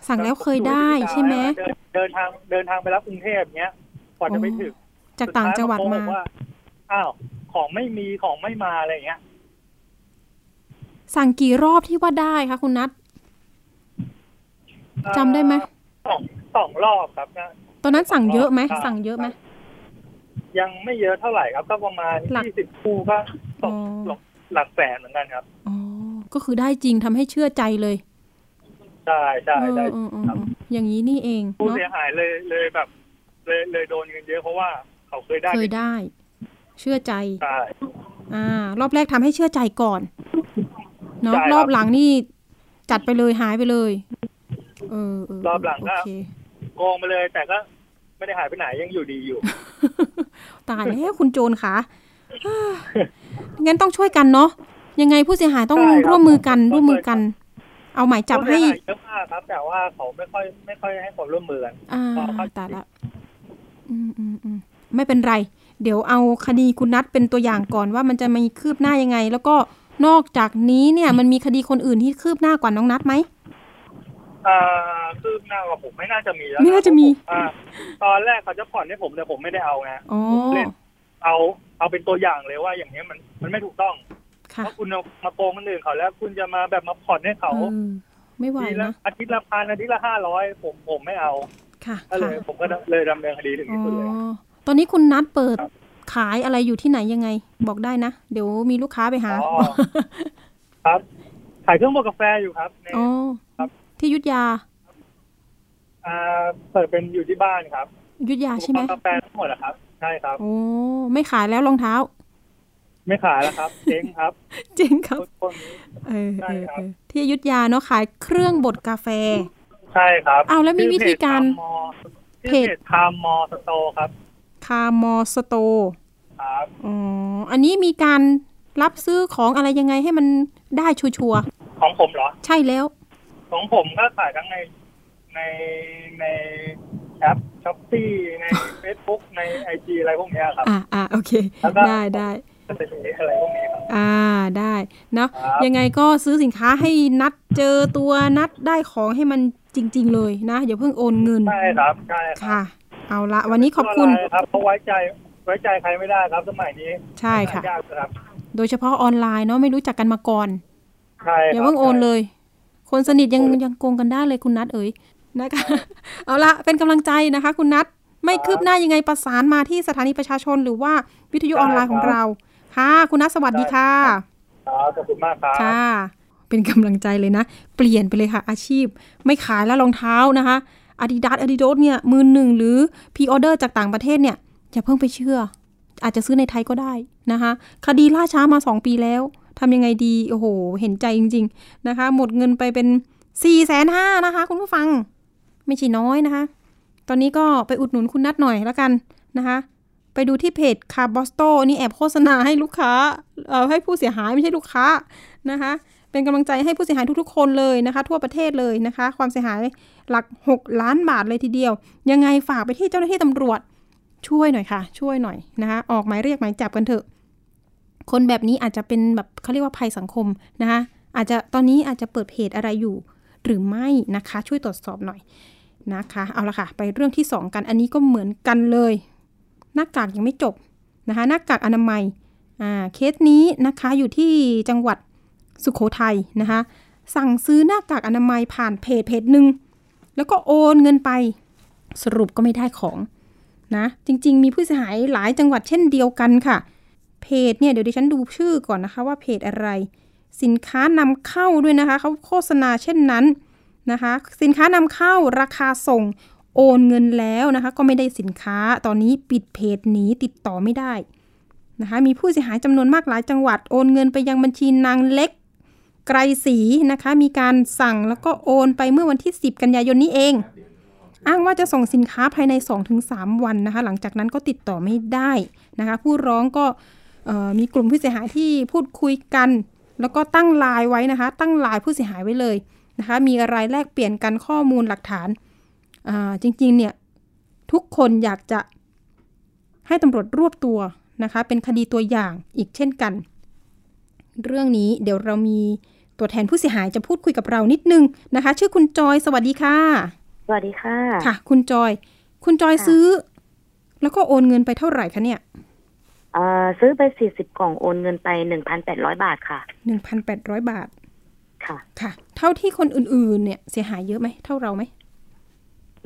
สั่งแล้วเคยได้ใช่ไหมเดินเดินทางเดินทางไปรับกรุงเทพเงี้ยกว่าจะไปถึงจากต่างจังหวัดสุมาท้ยบอกว่าอ้าวของไม่มีของไม่มาอะไรเงี้ย สั่งกี่รอบที่ว่าได้คะคุณนัทจำได้ไหมสองสองรอบครับนะตอนนั้นสั่งเยอะไหมครับสั่งเยอะไหมยังไม่เยอะเท่าไหร่ครับ ก็ประมาณหลักยี่สิบคู่ก็ตกอ๋อหลักหลักแสนเหมือนกันครับอ๋อก็คือได้จริงทำให้เชื่อใจเลย ใช่ใช่เออได้เออเออครับเอออย่างนี้นี่เองผู้เนาะเสียหายเลยเลยแบบ เลยเลยโดนกันเยอะเพราะว่าเขาเคยได้เคยได้ เชื่อใจใช่อ่า รอบแรกทำให้เชื่อใจก่อนเนาะใช่ครับรอบหลังนี่จัดไปเลยหายไปเลยเออเออรอบหลังก็โอเคโกงไปเลย แต่ก็ไม่ได้หายไปไหนยังอยู่ดีอยู่ ตายแล้วคุณโจรคะอ่างั้นต้องช่วยกันเนาะยังไงผู้เสียหายต้องใช่ครับร่วมมือกันผมร่วมมือกัน เอาหมายจับให้ผู้เสียายเยอะมากครับ แต่ว่าเขาไม่ค่อยไม่ค่อยให้ความร่วมมือกันอ่าอ๋อเข้าใจตายละอืมอืมอืมไม่เป็นไร เดี๋ยวเอาคดีคุณนัทเป็นตัวอย่างก่อนว่ามันจะมีคืบหน้ายังไง แล้วก็นอกจากนี้เนี่ยมันมีคดีคนอื่นที่คืบหน้ากว่าน้องนัทไหมอ่าคืบหน้ากว่าผมไม่น่าจะมีแล้วไม่น่าจะมีอ่าตอนแรกเขาจะผ่อนให้ผมแต่ผมไม่ได้เอาไงอ๋อเล่นเอาเอาเป็นตัวอย่างเลยว่าอย่างนี้ยมันมันไม่ถูกต้องค่ะ เพราะคุณเอามาโกงคนอื่นเขาแล้ว คุณจะมาแบบมาผ่อนให้เขาเออไม่ไหวทีละนะอาทิตย์ละพันอาทิตย์ละห้าร้อยผมผมไม่เอาค่ะก็เลค่ะยผมก็เลยดำเนินคดีถึงอ๋ที่สุดเลยอตอนนี้คุณนัทเปิดครับขายอะไรอยู่ที่ไหนยังไง บอกได้นะ เดี๋ยวมีลูกค้าไปหาอ๋อครับขายเครื่องบดกาแฟอยู่ครับในอ๋อครับที่ยุทธยาอ่าเปิดเป็นอยู่ที่บ้านครับ ยุทธยาอุปใช่ไหกมรณ์กาแฟทั้งหมดอะครับ ใช่ครับโอ้ไม่ขายแล้วรองเท้า ไม่ขายแล้วครับ เจ๊งครับจริงครับพวกนี้เออใช่เออครับเออที่อยุทธยาเนาะขายเครื่องบดกาแฟ ใช่ครับอ้าวแล้วมีวิธีการเพจไทม์มอสโตครับคามอสโตครับอ๋ออันนี้มีการรับซื้อของอะไรยังไงให้มันได้ชัวร์ของผมเหรอๆใช่แล้ว ของผมก็ขายทั้งในในในแอปช้อปปี้ใน Facebook ในไอจีอะไรพวกเนี้ยครับ อ่าอ่าโอเคแล้วก็ได้ได้จะ เป็นอะไรพวกนี้ครับอ่าได้เนาะครับยังไงก็ซื้อสินค้าให้นัดเจอตัวนัดได้ของให้มันจริง ๆ เลยนะอย่าเพิ่งโอนเงินใช่ครับใช่ครับค่ะ เอาละวันนี้ขอบคุณไม่เป็นไรครับเพราะไว้ใจไว้ใจใครไม่ได้ครับสมัยนี้ ใช่ค่ะหายากครับ โดยเฉพาะออนไลน์เนาะไม่รู้จักกันมาก่อนใช่ครับอย่าเพิ่งโอนเลย คนสนิทยังยังโกงกันได้เลยคุณนัทเอ๋ยนะคะเอาละเป็นกำลังใจนะคะ คุณนัทไม่คืบหน้ายังไงประสานมาที่สถานีประชาชนหรือว่าวิทยุออนไลน์ของเรา ค่ะคุณนัทสวัสดีค่ะครับขอบคุณมากครับค่ะเป็นกำลังใจเลยนะ เปลี่ยนไปเลยค่ะ อาชีพ ไม่ขายแล้วรองเท้านะคะอาดิดาสอาดิโดสเนี่ยมือหนึ่งหรือพีออเดอร์จากต่างประเทศเนี่ยอย่าเพิ่งไปเชื่อ อาจจะซื้อในไทยก็ได้นะคะคดีล่าช้ามา 2 ปีแล้วทำยังไงดีโอ้โห เห็นใจจริง ๆนะคะ หมดเงินไปเป็นสี่แสนห้านะคะ คุณผู้ฟัง ไม่ใช่น้อยนะคะ ตอนนี้ก็ไปอุดหนุนคุณนัดหน่อยแล้วกันนะคะ ไปดูที่เพจคาร์บอสโตนี่แอบโฆษณาให้ลูกค้าเอ่อให้ผู้เสียหายไม่ใช่ลูกค้านะคะ เป็นกำลังใจให้ผู้เสียหายทุกๆ คนเลยนะคะ ทั่วประเทศเลยนะคะ ความเสียหายหลัก 6 ล้านบาทเลยทีเดียว ยังไงฝากไปที่เจ้าหน้าที่ตำรวจช่วยหน่อยค่ะ ช่วยหน่อยนะคะ ออกหมายเรียกหมายจับกันเถอะ คนแบบนี้อาจจะเป็นแบบเขาเรียกว่าภัยสังคมนะคะอาจจะตอนนี้อาจจะเปิดเพจอะไรอยู่หรือไม่นะคะ ช่วยตรวจสอบหน่อยนะคะ เอาละค่ะ ไปเรื่องที่ 2 กันอันนี้ก็เหมือนกันเลย หน้ากากยังไม่จบนะคะหน้ากากอนามัยอ่าเคสนี้นะคะอยู่ที่จังหวัดสุขโขทัยนะคะสั่งซื้อหน้ากากอนามัยผ่านเพจเพจหนึ่งแล้วก็โอนเงินไปสรุปก็ไม่ได้ของนะจริง ๆ มีผู้เสียหายหลายจังหวัดเช่นเดียวกันค่ะ เพจเนี่ยเดี๋ยวดิฉันดูชื่อก่อนนะคะว่าเพจอะไร สินค้านำเข้าด้วยนะคะเขาโฆษณาเช่นนั้นนะคะ สินค้านำเข้าราคาส่ง โอนเงินแล้วนะคะก็ไม่ได้สินค้าตอนนี้ปิดเพจหนีติดต่อไม่ได้นะคะมีผู้เสียหายจำนวนมากหลายจังหวัดโอนเงินไปยังบัญชีนางเล็กไกรศรีนะคะมีการสั่งแล้วก็โอนไปเมื่อวันที่ 10 กันยายนนี้เอง อ้างว่าจะส่งสินค้าภายใน 2-3 วันนะคะ หลังจากนั้นก็ติดต่อไม่ได้นะคะ ผู้ร้องก็มีกลุ่มผู้เสียหายที่พูดคุยกัน แล้วก็ตั้งไลน์ไว้นะคะ ตั้งไลน์ผู้เสียหายไว้เลยนะคะ มีอะไรแลกเปลี่ยนกันข้อมูลหลักฐาน จริงๆเนี่ยทุกคนอยากจะให้ตำรวจรวบตัวนะคะ เป็นคดีตัวอย่างอีกเช่นกัน เรื่องนี้เดี๋ยวเรามีตัวแทนผู้เสียหายจะพูดคุยกับเรานิดนึงนะคะ ชื่อคุณจอยสวัสดีค่ะ สวัสดีค่ะ ค่ะ คุณจอย คุณจอยค่ะซื้อ แล้วก็โอนเงินไปเท่าไหร่คะเนี่ยเอ่อซื้อไปสี่สิบกล่องโอนเงินไปหนึ่งพันแปดร้อยบาทค่ะหนึ่งพันแปดร้อยบาท ค่ะ ค่ะ เท่าที่คนอื่นๆ เนี่ยเสียหายเยอะไหมเท่าเราไหม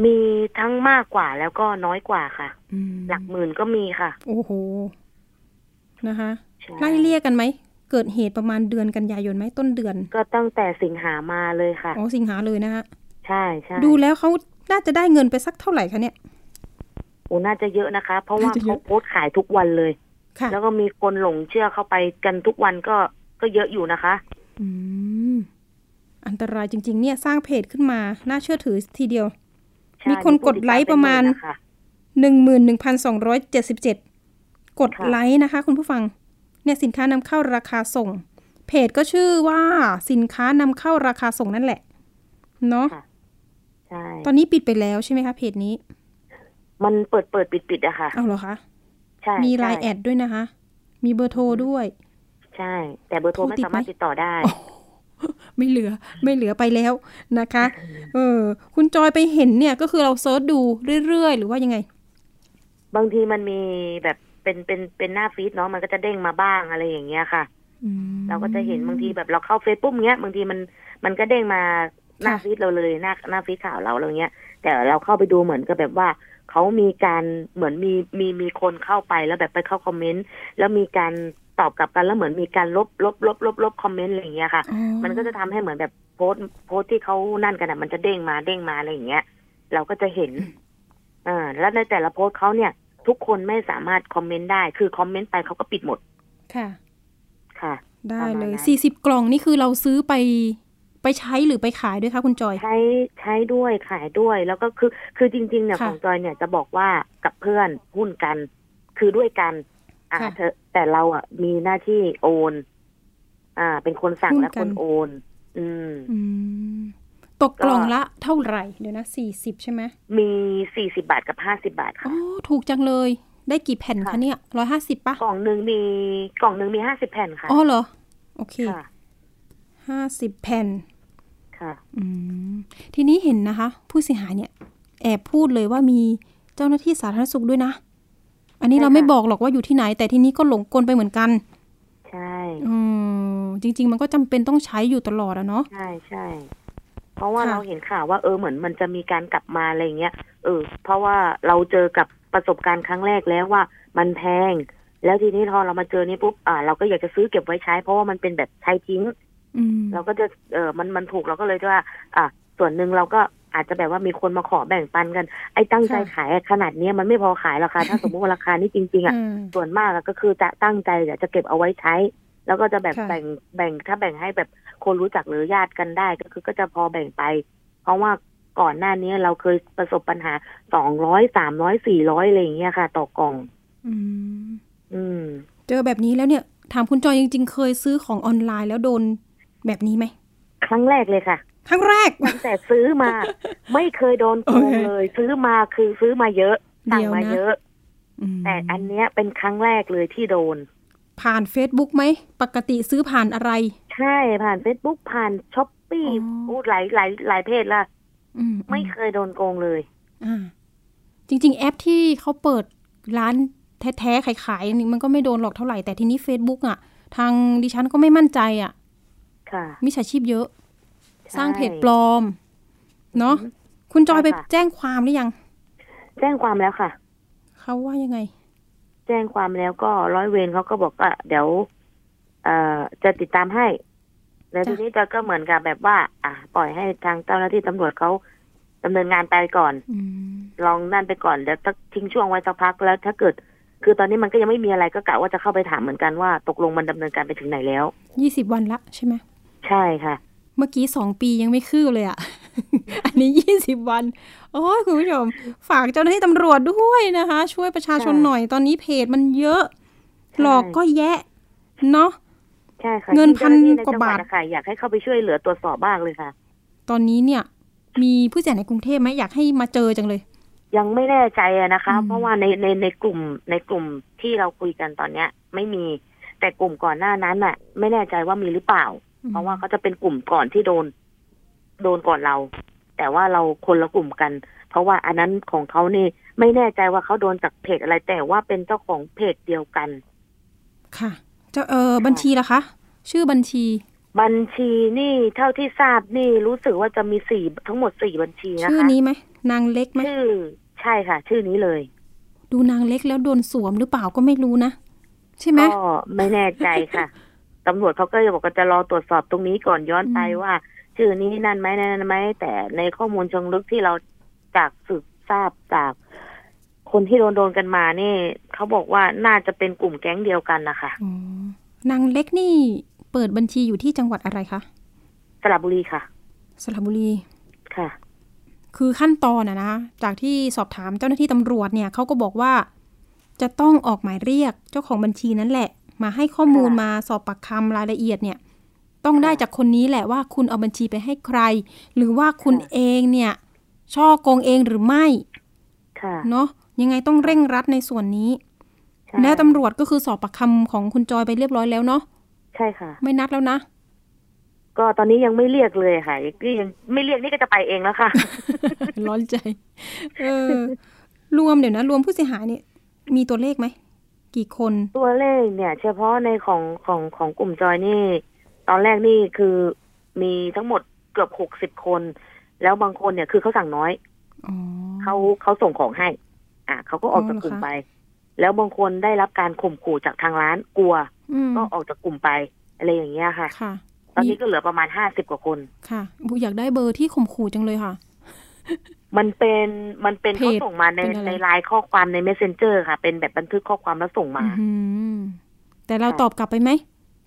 มีทั้งมากกว่าแล้วก็น้อยกว่าค่ะอืมหลักหมื่นก็มีค่ะ โอ้โห นะคะใช่ไล่เลี่ยกันไหม เกิดเหตุประมาณเดือนกันยายนไหมต้นเดือน ก็ตั้งแต่สิงหามาเลยค่ะ อ๋อ สิงหาเลยนะคะใช่ใช่ดูแล้วเขาน่าจะได้เงินไปสักเท่าไหร่คะเนี่ย โอ้ น่าจะเยอะนะคะ เพราะว่าน่าจะเยเขาอะโพสต์ขายทุกวันเลยค่ะแล้วก็มีคนหลงเชื่อเข้าไปกันทุกวันก็ ก็เยอะอยู่นะคะ อืม อันตรายจริง ๆ เนี่ยสร้างเพจขึ้นมา น่าเชื่อถือทีเดียวใช่ มีคนกดไลค์ประมาณผู้ติดตเป็นหนนะคะหนึ่งหมื่นหนึ่งพันสองร้อยเจ็ดสิบเจ็ดกดค่ะไลค์นะคะ คุณผู้ฟัง เนี่ยสินค้านำเข้าราคาส่ง เพจก็ชื่อว่าสินค้านำเข้าราคาส่งนั่นแหละ เนาะค่ะใช่ตอนนี้ปิดไปแล้วใช่ไหมคะเพจนี้ มันเปิดเปิดปิดปิดอะค่ะเอาเหรอคะใช่มีไลน์ใช่แอดด้วยนะคะ มีเบอร์โทรด้วย ใช่ แต่เบอร์โทรโทรไม่ติดสามารถไหมติดต่อได้ ไม่เหลือไม่เหลือไปแล้วนะคะ เออ คุณจอยไปเห็นเนี่ยก็คือเรา search ดูเรื่อยๆ หรือว่ายังไง บางทีมันมีแบบเป็นเป็นเป็นหน้า feed เนาะมันก็จะเด้งมาบ้างอะไรอย่างเงี้ยค่ะอืมเราก็จะเห็นบางทีแบบเราเข้าเฟซปุ๊บเงี้ยบางทีมันมันก็เด้งมาหน้าค่ะ feed เราเลยหน้าหน้า feed ข่าวเราอะไรเงี้ย แต่เราเข้าไปดูเหมือนกับแบบว่าเขามีการเหมือนมีมีมีคนเข้าไปแล้วแบบไปเข้าคอมเมนต์แล้วมีการ ตอบกลับกันแล้วเหมือนมีการลบลบลบลบลบคอมเมนต์อะไรอย่างเงี้ยค่ะอ๋อมันก็จะทำให้เหมือนแบบโพสต์โพสต์ที่เขานั่นกันอะมันจะเด้งมาเด้งมาอะไรอย่างเงี้ย เราก็จะเห็นอ่าแล้วในแต่ละโพสต์เขาเนี่ย ทุกคนไม่สามารถคอมเมนต์ได้ คือคอมเมนต์ไปเขาก็ปิดหมด ค่ะ ค่ะ ได้ประมาณเลยนั้นสี่สิบกล่องนี่คือเราซื้อไปไปใช้หรือไปขายด้วยคะคุณจอย ใช้ใช้ด้วยขายด้วยแล้วก็คือคือจริง ๆ เนี่ยค่ะของจอยเนี่ยจะบอกว่ากับเพื่อนหุ้นกัน คือด้วยกัน อ่าค่ะเธอแต่เราอะ มีหน้าที่โอน อ่า เป็นคนสั่งหุ้นและกัคนนโอนอืมอืมตกกล่องก็ละเท่าไหร่เดี๋ยวนะสี่สิบใช่ไหมมีสี่สิบาทกับห้าสิบาทอ๋ค่ะอถูกจังเลย ได้กี่แผ่นคะค่ะเนี่ยร้อยห้าสิบปะกล่องหนึ่งมีกล่องหนึ่งมีห้าสิบแผ่นค่ะอ๋อเหรอ โอเคค่ะห้าสิบแผ่นค่ะ อืมทีนี้เห็นนะคะ ผู้เสียหายเนี่ย แอบพูดเลยว่ามีเจ้าหน้าที่สาธารณสุขด้วยนะ อันนี้ใช่เราไม่ค่ะบอกหรอกว่าอยู่ที่ไหน แต่ทีนี้ก็หลงกลไปเหมือนกัน ใช่อืมจริง ๆ มันก็จำเป็นต้องใช้อยู่ตลอดอะเนาะใช่ใช่เพราะว่าค่ะเราเห็นข่าวว่าเออเหมือนมันจะมีการกลับมาอะไรอย่างเงี้ยเออ เพราะว่าเราเจอกับประสบการณ์ครั้งแรกแล้วว่า มันแพง แล้วทีนี้พอเรามาเจอนี้ปุ๊บอ่า เราก็อยากจะซื้อเก็บไว้ใช้ เพราะว่ามันเป็นแบบใช้ทิ้งอืมเราก็จะเออมันมันถูกเราก็เลยว่า อะส่วนหนึ่งเราก็ อาจจะแบบว่ามีคนมาขอแบ่งปันกัน ไอ้ตั้งใจขายขนาดเนี้ยมันไม่พอขายราคาถ้าสมมติว่าราคานี้จริง ๆ อะอืมส่วนมากอะก็คือจะตั้งใจอยากจะเก็บเอาไว้ใช้ แล้วก็จะแบบค่ะแบ่งแบ่งถ้าแบ่งให้แบบคนรู้จักหรือญาติกันได้ก็คือก็จะพอแบ่งไป เพราะว่าก่อนหน้านี้เราเคยประสบปัญหาสองร้อยสามร้อยสี่ร้อยอะไรอย่างเงี้ยค่ะ ต่อกล่อง อืม อืม เจอแบบนี้แล้วเนี่ย ถามคุณจอยจริง ๆ เคยซื้อของออนไลน์แล้วโดนแบบนี้ไหมครั้งแรกเลยค่ะ ครั้งแรกตั้งแต่ซื้อมา ไม่เคยโดนโกงโอเคเลย ซื้อมาคือซื้อมาเยอะสั่งเดี๋ยวมานะเยอะอืมแต่อันเนี้ยเป็นครั้งแรกเลยที่โดน ผ่าน Facebook ไหม ปกติซื้อผ่านอะไร ใช่ผ่านเฟซบุ๊กผ่านช้อปปี้อ๋อพูดหลายหลายหลายเพจละอืมไม่เคยโดนโกงเลยอ่าจริง ๆ แอปที่เขาเปิดร้านแท้ๆขายๆนี่มันก็ไม่โดนหรอกเท่าไหร่แต่ทีนี้ Facebook อะ ทางดิฉันก็ไม่มั่นใจอะ ค่ะมิจฉาชีพเยอะใช่ สร้างเพจปลอม เนาะคุณจอยไปใช่ค่ะแจ้งความหรือยัง แจ้งความแล้วค่ะเขาว่ายังไง แจ้งความแล้วก็ร้อยเวรเขาก็บอกว่าเดี๋ยว เอ่อจะติดตามให้ แล้วจ้ะทีนี้จะก็เหมือนกับแบบว่า อะปล่อยให้ทางเจ้าหน้าที่ตำรวจเขาดำเนินงานไปก่อนอืมลองนั่นไปก่อนแล้วถ้าทิ้งช่วงไว้สักพักแล้วถ้าเกิด คือตอนนี้มันก็ยังไม่มีอะไรก็กะว่าจะเข้าไปถามเหมือนกันว่า ตกลงมันดำเนินการไปถึงไหนแล้วยี่สิบวันละใช่ไหมใช่ค่ะ เมื่อกี้สองปียังไม่คืบเลยอะอันนี้ยี่สิบวัน โอ้ยคุณผู้ชม ฝากเจ้าหน้าที่ตำรวจด้วยนะคะ ช่วยประชาชนค่ะหน่อยตอนนี้เพจมันเยอะใช่หลอกก็แยะ เนาะใช่ค่ะเงินที่จ้หที่พันกว่าบาทในจังหวัดอะค่ะอยากให้เข้าไปช่วยเหลือตรวจสอบบ้างเลยค่ะ ตอนนี้เนี่ย มีผู้เสียหายในกรุงเทพไหมอยากให้มาเจอจังเลย ยังไม่แน่ใจอะนะคะอืมเพราะว่าในในในกลุ่มในกลุ่มที่เราคุยกันตอนเนี้ย ไม่มีแต่กลุ่มก่อนหน้านั้นน่ะไม่แน่ใจว่ามีหรือเปล่า เพราะว่าเขาจะเป็นกลุ่มก่อนที่โดน โดนก่อนเรา แต่ว่าเราคนละกลุ่มกัน เพราะว่าอันนั้นของเขานี่ไม่แน่ใจว่าเขาโดนจากเพจอะไรแต่ว่าเป็นเจ้าของเพจเดียวกัน ค่ะ เจ้าเออบัญชีล่ะคะ ชื่อบัญชี บัญชีนี่เท่าที่ทราบนี่รู้สึกว่าจะมีสี่ทั้งหมดสี่บัญชีนะคะชื่อนี้ไหมนางเล็กไหมชื่อ ใช่ค่ะ ชื่อนี้เลย ดูนางเล็กแล้วโดนสวมหรือเปล่าก็ไม่รู้นะใช่ไหมก็ไม่แน่ใจค่ะ ตำรวจเขาก็จะบอกว่าจะรอตรวจสอบตรงนี้ก่อนย้อนไปอืมว่า ชื่อนี้นั่นไหมนั่นไหมแต่ในข้อมูลเชิงลึกที่เราจากสืบทราบจาก คนที่โดนโดนกันมานี่เขาบอกว่าน่าจะเป็นกลุ่มแก๊งเดียวกันนะคะอ๋อนางเล็กนี่เปิดบัญชีอยู่ที่จังหวัดอะไรคะสระบุรีค่ะสระบุรีค่ะ คือขั้นตอนอะนะจากที่สอบถามเจ้าหน้าที่ตำรวจเนี่ยเขาก็บอกว่า จะต้องออกหมายเรียกเจ้าของบัญชีนั่นแหละ มาให้ข้อมูลค่ะมาสอบปากคำรายละเอียดเนี่ย ต้องได้ค่ะจากคนนี้แหละว่าคุณเอาบัญชีไปให้ใคร หรือว่าคุณค่ะเองเนี่ย ช่อโกงเองหรือไม่ค่ะเนาะยังไงต้องเร่งรัดในส่วนนี้ใช่แล้วตำรวจก็คือสอบปากคำของคุณจอยไปเรียบร้อยแล้วเนาะใช่ค่ะ ไม่นัดแล้วนะก็ตอนนี้ยังไม่เรียกเลยค่ะก็ยังไม่เรียกนี่ก็จะไปเองแล้วค่ะ ร้อนใจ เออ รวมเดี๋ยวนะ รวมผู้เสียหายเนี่ย มีตัวเลขไหม กี่คน ตัวเลขเนี่ย เฉพาะในของของของกลุ่มจอยนี่ ตอนแรกนี่คือมีทั้งหมดเกือบหกสิบคน แล้วบางคนเนี่ยคือเขาสั่งน้อยอ๋อเขาเขาส่งของให้ อะเขาก็ออกจากกลุ่มอ๋อเหรอคะไป แล้วบางคนได้รับการข่มขู่จากทางร้านกลัวอืมก็ออกจากกลุ่มไปอะไรอย่างเงี้ยค่ะค่ะ ตอนนี้ก็เหลือประมาณห้าสิบกว่าคน ค่ะบุอยากได้เบอร์ที่ข่มขู่จังเลยค่ะ มันเป็นมันเป็นเพจเขาส่งมาในเป็นอะไรในไลน์ข้อความใน messenger ค่ะ เป็นแบบบันทึกข้อความแล้วส่งมาอื้อหือแต่เราค่ะตอบกลับไปไหม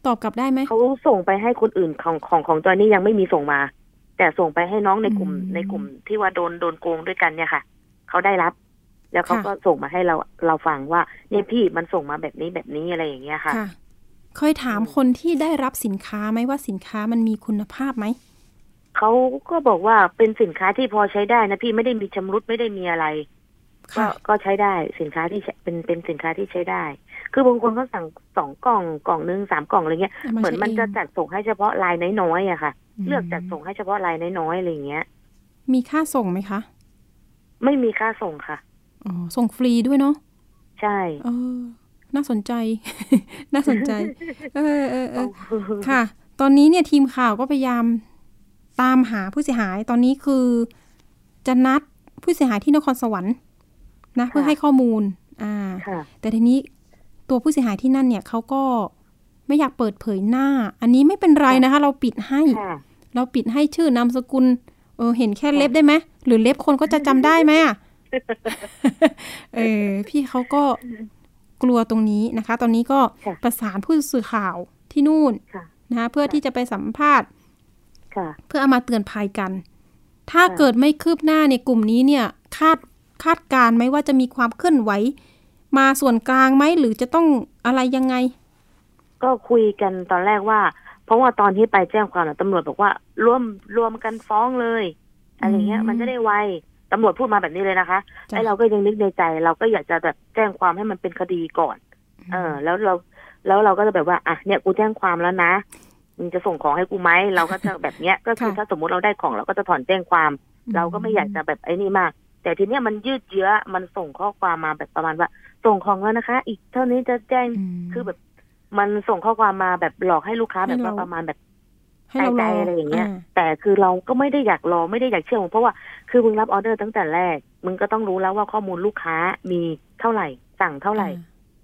ตอบกลับได้ไหมเขาส่งไปให้คนอื่นของของของจอยนี่ยังไม่มีส่งมา แต่ส่งไปให้น้องในกลุ่มอืมในกลุ่มที่ว่าโดนโดนโกงด้วยกันเนี่ยค่ะเขาได้รับ แล้วเขาค่ะก็ส่งมาให้เราเราฟังว่าเนี่ยพี่มันส่งมาแบบนี้แบบนี้อะไรอย่างเงี้ยค่ะค่ะเคยถามคนที่ได้รับสินค้าไหมว่าสินค้ามันมีคุณภาพไหม เขาก็บอกว่าเป็นสินค้าที่พอใช้ได้นะพี่ไม่ได้มีชำรุดไม่ได้มีอะไร ก็ค่ะก็ใช้ได้สินค้าที่ใช้เป็นเป็นสินค้าที่ใช้ได้ คือบางคนก็สั่งสองกล่องกล่องหนึงสามกล่องอะไรเงี้ยาาเหมือนมันจะใช้งจัดส่งให้เฉพาะลายน้อยๆอะค่ะมเลือกจัดส่งให้เฉพาะลายน้อยๆอะไรอย่างเงี้ย มีค่าส่งไหมคะ ไม่มีค่าส่งค่ะอ๋อส่งฟรีด้วยเนาะใช่เออน่าสนใจ น่าสนใจ เออเออเออค่ะ ตอนนี้เนี่ยทีมข่าวก็พยายาม ตามหาผู้เสียหายตอนนี้คือ จะนัดผู้เสียหายที่นครสวรรค์นะเพื่อให้ข้อมูล อ่าค่ะแต่ทีนี้ตัวผู้เสียหายที่นั่นเนี่ยเขาก็ไม่อยากเปิดเผยหน้า อันนี้ไม่เป็นไรนะคะ เราปิดให้ค่ะเราปิดให้ชื่อนามสกุล เออ เห็นแค่เล็บได้ไหมหรือเล็บคนก็จะจำได้ไหมอะเออพี่เขาก็กลัวตรงนี้นะคะ ตอนนี้ก็ค่ะประสานผู้สื่อข่าวที่นู่นค่ะนะคะเพื่อที่จะไปสัมภาษณ์ค่ะ เพื่อเอามาเตือนภัยกัน ถ้าค่ะเกิดไม่คืบหน้าในกลุ่มนี้เนี่ยคาดคาดการณ์ไหมว่าจะมีความเคลื่อนไหว มาส่วนกลางไหมหรือจะต้องอะไรยังไง ก็คุยกันตอนแรกว่า เพราะว่าตอนที่ไปแจ้งความน่ะตำรวจบอกว่า ร่วมรวมกันฟ้องเลยอะไรเงี้ยอืมมันจะได้ไวตำรวจพูดมาแบบนี้เลยนะคะจ้ะไอ้เราก็ยังนึกในใจ เราก็อยากจะแบบแจ้งความให้มันเป็นคดีก่อน เออ แล้วเราแล้วเราก็จะแบบว่า อะเนี่ยกูแจ้งความแล้วนะ มึงจะส่งของให้กูไหมเราก็จะแบบเนี้ยก็คือค่ะถ้าสมมุติเราได้ของเราก็จะถอนแจ้งความ เราก็ไม่อยากจะแบบไอ้นี่มาก แต่ทีเนี้ยมันยืดเยื้อมันส่งข้อความมาแบบประมาณว่า ส่งของแล้วนะคะ อีกเท่านี้จะแจ้งมคือแบบ มันส่งข้อความมาแบบหลอกให้ลูกค้าแบบว่าให้เราประมาณแบบให้เรารใจอๆอะไรอย่างเงี้ยาแต่คือเราก็ไม่ได้อยากรอไม่ได้อยากเชื่อมึงเพราะว่าคือมึงรับออเดอร์ตั้งแต่แรกมึงก็ต้องรู้แล้วว่าข้อมูลลูกค้ามีเท่าไหร่ สั่งเท่าไหร่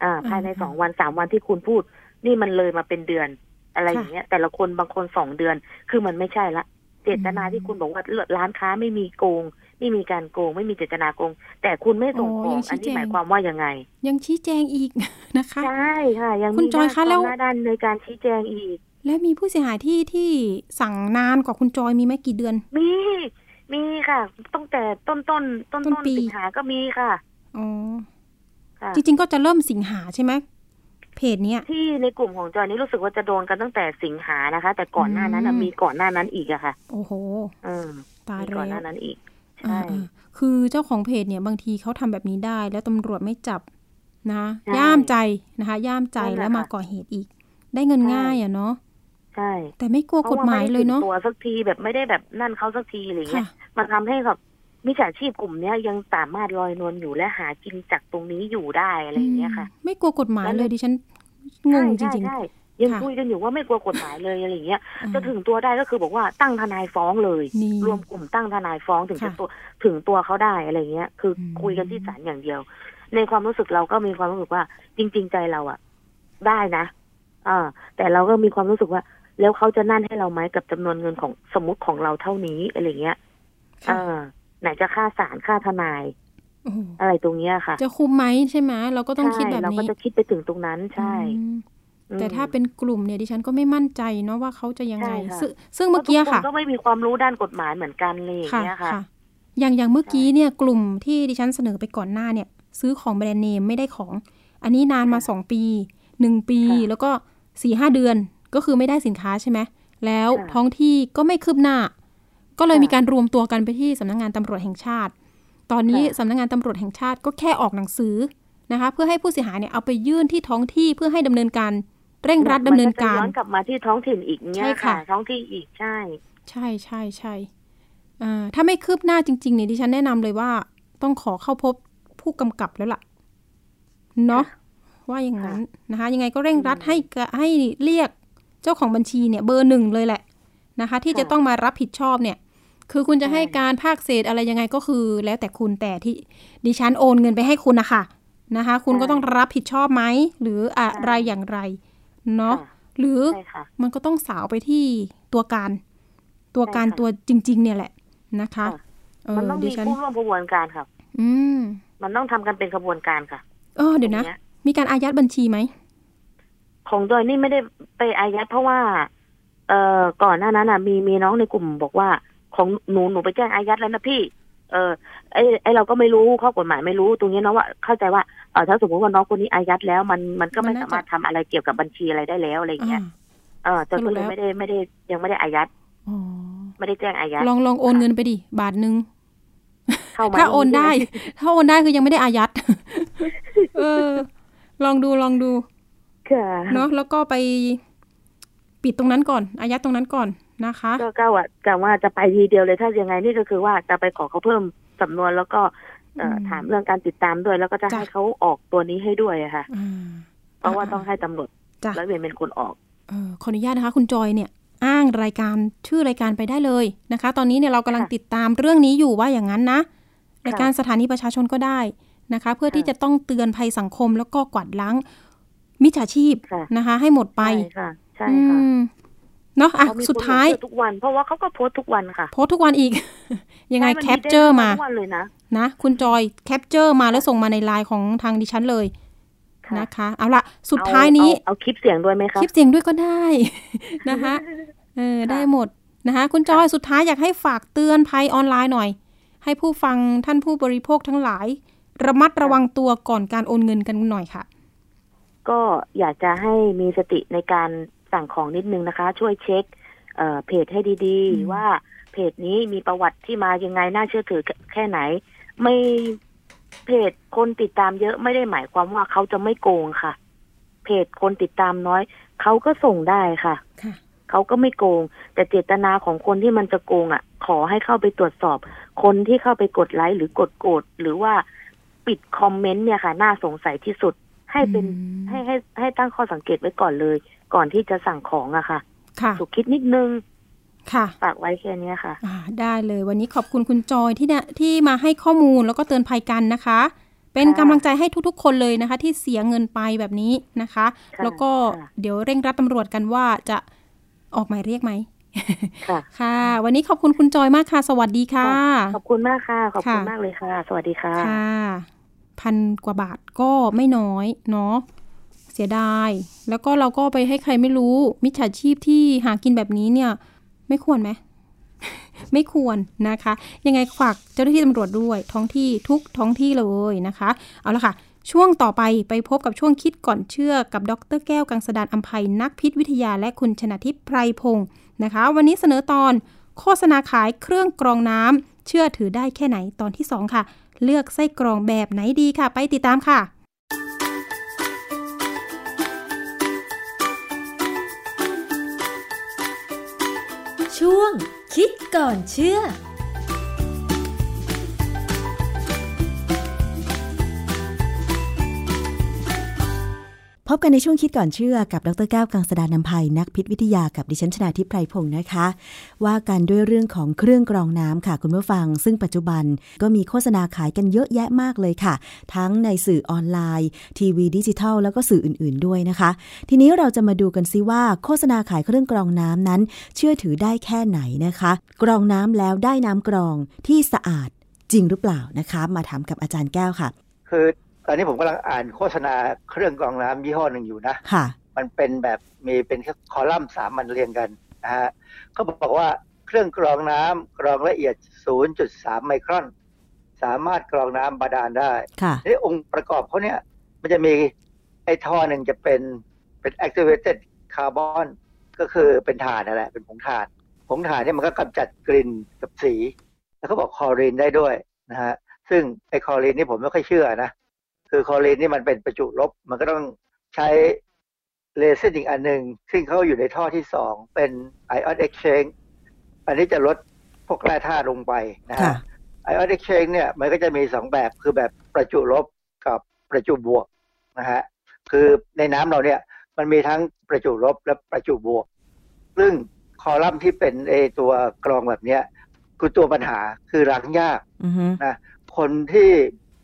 อ่า ภายในอ่าสองวันสามวันที่คุณพูด นี่มันเลยมาเป็นเดือน อะไรค่ะอย่างเงี้ย แต่ละคนบางคนสองเดือน คือมันไม่ใช่ละเจตนาอืมที่คุณบอกว่าร้านค้าไม่มีโกง ไม่มีการโกง ไม่มีเจตนาโกง แต่คุณไม่ส่งอ๋อของยังชี้อันนี้แจงหมายความว่ายังไง ยังชี้แจงอีกนะคะ ใช่ค่ะ ยังคุณมีจอยคะหน้าแล้วหน้าด้านในการชี้แจงอีก และมีผู้เสียหายที่ที่สั่งนานกว่าคุณจอยมีไหมกี่เดือน มี มีค่ะตั้งแต่ต้นต้นต้นต้ต้นนปีสิงหาก็มีค่ะอ๋อค่ะจริงๆก็จะเริ่มสิงหาใช่ไหม เพจเนี้ยที่ในกลุ่มของจอยนี่รู้สึกว่าจะโดนกันตั้งแต่สิงหานะคะ แต่ก่อนหน้านั้นน่ะอืมมีก่อนหน้านั้นอีกอะค่ะ โอ้โหเออตายมีแล้ก่อนหน้าวนั้นอีกอ่าใช่อ่าคือเจ้าของเพจเนี่ยบางทีเขาทำแบบนี้ได้ แล้วตำรวจไม่จับนะใช่ย่ามใจนะคะ ย่ามใจนั่นแหละแล้วมาค่ะก่อเหตุอีก ได้เงินใช่ง่ายอะเนาะใช่แต่ไม่กลัวกฎหมายเลยเนาะพรว่ไม่ได้ถึงตัวสักทีแบบไม่ได้แบบนั่นเขาสักทีอะไรเงี้ค่ะยมันทำให้แบบ มิจฉาชีพกลุ่มเนี้ยยังสามารถลอยนวลอยู่และหากินจากตรงนี้อยู่ได้อะไรอย่างเงี้ยค่ะอืมไม่กลัวกฎหมายเลยดิฉันงงจใช่ริงใช่ยังค่ะคุยกันอยู่ว่าไม่กลัวกฎหมายเลยอะไรอย่างเงี้ยๆอ่าจะถึงตัวได้ก็คือบอกว่าตั้งทนายฟ้องเลยนี่รวมกลุ่มตั้งทนายฟ้องถึงจะค่ะตัวถึงตัวเขาได้อะไรเงี้ย คืออมคุยกันที่ศาลอย่างเดียว ในความรู้สึกเราก็มีความรู้สึกว่า จริง ๆ ใจเราอะได้นะอ่าแต่เราก็มีความรู้สึกว่า แล้วเขาจะนั่นให้เราไหมกับจำนวนเงินของสมมติของเราเท่านี้อะไรเงี้ยค่ะอ่า ไหนจะค่าศาลค่าทนายโอ้โหอะไรตรงเนี้ยค่ะ จะคุ้มไหมใช่ไหมเราก็ต้องคิดใช่แบบเราก็นี้จะคิดไปถึงตรงนั้นใช่อืมอืมแต่ถ้าเป็นกลุ่มเนี่ยดิฉันก็ไม่มั่นใจเนาะว่าเขาจะยังไงใช่ค่ะซึ่งซึ่งเมื่อกี้พราทุค่ะนก็ไม่มีความรู้ด้านกฎหมายเหมือนกันเลยอย่างค่ะเงี้ยค่ะค่ะอย่างอย่างเมื่อกี้เนี่ยกลุ่มที่ดิฉันเสนอไปก่อนหน้าเนี่ย ซื้อของแบรนด์เนมไม่ได้ของ อันนี้นานมาค่ะสองปีหนึ่งปีค่ะแล้วก็สี่ห้าเดือนก็คือไม่ได้สินค้าใช่ไหมแล้วค่ะท้องที่ก็ไม่คืบหน้า ก็เลยค่ะมีการรวมตัวกันไปที่สำนักงานตำรวจแห่งชาติ ตอนนี้ค่ะสำนักงานตำรวจแห่งชาติก็แค่ออกหนังสือนะคะ เพื่อให้ผู้เสียหายเนี่ยเอาไปยื่นที่ท้องที่เพื่อให้ดำเนินการเร่งรัดดำเนินการมัจะย้อนกลับมาที่ท้องถิ่นอีกเนี่ใช่ยค่ะค่ะ ท้องที่อีกใช่ ใช่ใช่ใช่อ่าถ้าไม่คืบหน้าจริงๆเนี่ยดิฉันแนะนำเลยว่า ต้องขอเข้าพบผู้กำกับแล้วล่ะเนาะว่าอย่างนั้นนะคะ ยังไงก็เร่งรัดให้กะให้เรียกเจ้าของบัญชีเนี่ย เบอร์หนึ่งเลยแหละ นะคะ ที่ค่ะจะต้องมารับผิดชอบเนี่ย คือคุณจะให้ใช่การภาคเศษอะไรยังไงก็คือ แล้วแต่คุณแต่ที่ดิฉันโอนเงินไปให้คุณนะคะนะคะ คุณก็ต้องรับผิดชอบไหมหรืออะไรอย่างไรเนาะค่ะหรือใช่ค่ะมันก็ต้องสาวไปที่ตัวการ ตัวการใช่ค่ะตัวจริง ๆ เนี่ยแหละนะคะค่ะเอมันอต้องดิมีฉันผู้ร่วมกระบวนการค่ะอืม มันต้องทำกันเป็นกระบวนการค่ะเออเดี๋ยวนะตรงนี้มีการอายัดบัญชีไหมของดอยนี่ไม่ได้ไปอายัดเพราะว่า เอ่อก่อนหน้านั้นน่ะ มีมีน้องในกลุ่มบอกว่า ของหนูหนูไปแจ้งอายัดแล้วนะพี่ เออไอไอเราก็ไม่รู้ข้อกฎหมายไม่รู้ตรงนี้เนาะว่าเข้าใจว่าเออถ้าสมมติว่าน้องคนนี้อายัดแล้วมันมันก็ไม่มันน่าจะสามารถทำอะไรเกี่ยวกับบัญชีอะไรได้แล้วอะไรอย่างเงี้ยอ่าเออจนสรุก็ปเลแล้ยวไม่ได้ไม่ได้ยังไม่ได้อายัดอ๋อไม่ได้แจ้งอายัดลองลองโอนเงินไปดิบาทหนึ่งเข้ามาถ้าโอนได้ใช่หมถ้าโอนได้คือยังไม่ได้อายัดเออ ลองดูลองดูค่ะเนาะแล้วก็ไป ปิดตรงนั้นก่อน อายัดตรงนั้นก่อนนะคะก็ก็ว่ากะว่าจะไปทีเดียวเลยถ้ายังไงนี่ก็คือว่าจะไปขอเขาเพิ่มสำนวนแล้วก็เอ่ออมถามเรื่องการติดตามด้วย แล้วก็จะจ้ะให้เขาออกตัวนี้ให้ด้วยอะค่ะอ่าเพราะว่าต้องให้ตำรวจจ้ะร้อยเวรเป็นคนออกเออขออนุญาตนะคะ คุณจอยเนี่ย อ้างรายการชื่อรายการไปได้เลยนะคะ ตอนนี้เนี่ยเรากำลังค่ะติดตามเรื่องนี้อยู่ว่าอย่างนั้นนะรายการสถานีประชาชนก็ได้นะคะ เพื่อที่ค่ะจะต้องเตือนภัยสังคมแล้วก็กวาดล้างมิจฉาชีพค่ะนะคะ ให้หมดไปใช่ค่ะใช่อืค่ะมเนาะอะเขามีสุดท้ายคนลงชื่อทุกวัน เพราะว่าเขาก็โพสต์ทุกวันค่ะ โพสต์ทุกวันอีก ยังไงใช่น capture มาทุกวันเลยนะนะคุณจอยcapture มาแล้วส่งมาในไลน์ของทางดิฉันเลยค่ะนะคะเอาละสุดท้ายนี้เอเอาเอาคลิปเสียงด้วยไหมคะคลิปเสียงด้วยก็ได้นะคะเออค่ะได้หมดนะคะคุณจอยสุดท้ายอยากให้ฝากเตือนภัยออนไลน์หน่อย ให้ผู้ฟังท่านผู้บริโภคทั้งหลาย ระมัดระวังตัวก่อนการโอนเงินกันหน่อยค่ะ ก็อยากจะให้มีสติในการ สั่งของนิดนึงนะคะ ช่วยเช็คเอ่อเพจให้ดีอืมๆว่าเพจนี้มีประวัติที่มายังไงน่าเชื่อถือแค่ไหน ไม่เพจคนติดตามเยอะไม่ได้หมายความว่าเขาจะไม่โกงค่ะ เพจคนติดตามน้อยเขาก็ส่งได้ค่ะค่ะเขาก็ไม่โกง แต่เจตนาของคนที่มันจะโกงอะ ขอให้เข้าไปตรวจสอบ คนที่เข้าไปกดไลค์หรือกดโกรธหรือว่าปิดคอมเมนต์เนี่ยค่ะ น่าสงสัยที่สุดให้เป็นอืมให้ให้ให้ตั้งข้อสังเกตไว้ก่อนเลย ก่อนที่จะสั่งของอะค่ะ ค่ะสุกคิดนิดนึง ค่ะฝากไว้แค่เนี้ยค่ะอ่าได้เลยวันนี้ขอบคุณคุณจอยที่เนี่ยที่มาให้ข้อมูลแล้วก็เตือนภัยกันนะคะ เป็นค่ะกำลังใจให้ทุกๆ คนเลยนะคะ ที่เสียเงินไปแบบนี้นะคะค่ะแล้วก็ค่ะเดี๋ยวเร่งรัดตำรวจกันว่าจะออกหมายเรียกไหมค่ะ ค่ะ วันนี้ขอบคุณคุณจอยมากค่ะ สวัสดีค่ะ ขอบคุณมากค่ะ ขอบคุณค่ะมากเลยค่ะ สวัสดีค่ะ ค่ะ พันกว่าบาทก็ไม่น้อยเนาะ เสียดาย แล้วก็เราก็ไปให้ใครไม่รู้ มิจฉาชีพที่หากินแบบนี้เนี่ย ไม่ควรไหม ไม่ควรนะคะ ยังไงฝากเจ้าหน้าที่ตำรวจด้วย ท้องที่ทุกท้องที่เลยนะคะ เอาละค่ะ ช่วงต่อไปไปพบกับช่วงคิดก่อนเชื่อกับดรแก้วกังสดานอัมภัยนักพิษวิทยาและคุณชนะทิพย์ไพรพงศ์นะคะ วันนี้เสนอตอนโฆษณาขายเครื่องกรองน้ำเชื่อถือได้แค่ไหนตอนที่ 2 ค่ะ เลือกไส้กรองแบบไหนดีค่ะ ไปติดตามค่ะ ช่วง คิดก่อนเชื่อ พบกันในช่วงคิดก่อนเชื่อกับดรแก้วกังสดานนภัยนักพิษวิทยากับดิฉันชนาทิพไพรพงศ์นะคะ ว่ากันด้วยเรื่องของเครื่องกรองน้ำค่ะ คุณผู้ฟัง ซึ่งปัจจุบันก็มีโฆษณาขายกันเยอะแยะมากเลยค่ะ ทั้งในสื่อออนไลน์ ทีวีดิจิทัล แล้วก็สื่ออื่น ๆด้วยนะคะ ทีนี้เราจะมาดูกันซิว่าโฆษณาขายเครื่องกรองน้ำนั้น เชื่อถือได้แค่ไหนนะคะ กรองน้ำแล้วได้น้ำกรองที่สะอาดจริงหรือเปล่านะคะ มาถามกับอาจารย์แก้วค่ะ คือ ตอนนี้ผมกำลังอ่านโฆษณาเครื่องกรองน้ำยี่ห้อหนึ่งอยู่นะค่ะ มันเป็นแบบมีเป็นคอลัมน์สามมันเรียงกันนะฮะเขาบอกว่าเครื่องกรองน้ำกรองละเอียด 0.3 ไมครอน สามารถกรองน้ำบาดาลได้ค่ะนี่องค์ประกอบเขาเนี่ยมันจะมีไอ้ท่อหนึ่งจะเป็นเป็น activated carbon ก็คือเป็นถ่านนั่นแหละ เป็นผงถ่านผงถ่านเนี่ยมันก็กำจัดกลิ่นกับสี แล้วเขาบอกคลอรีนได้ด้วยนะฮะซึ่งไอ้คลอรีนนี่ผมไม่ค่อยเชื่อนะ คือคลอรีนนี่มันเป็นประจุลบ มันก็ต้องใช้เลเซอร์อีกอันหนึ่งซึ่งเขาอยู่ในท่อที่สองเป็น ion exchange อันนี้จะลดพวกแร่ธาตุลงไปนะค่ะฮะ ion exchange เนี่ยมันก็จะมีสองแบบคือแบบประจุลบกับประจุบวกนะฮะคือในน้ำเราเนี่ยมันมีทั้งประจุลบและประจุบวก ซึ่งคอลัมน์ที่เป็นไอตัวกรองแบบเนี้ยคือตัวปัญหาคือล้างยากอือฮึนะคนที่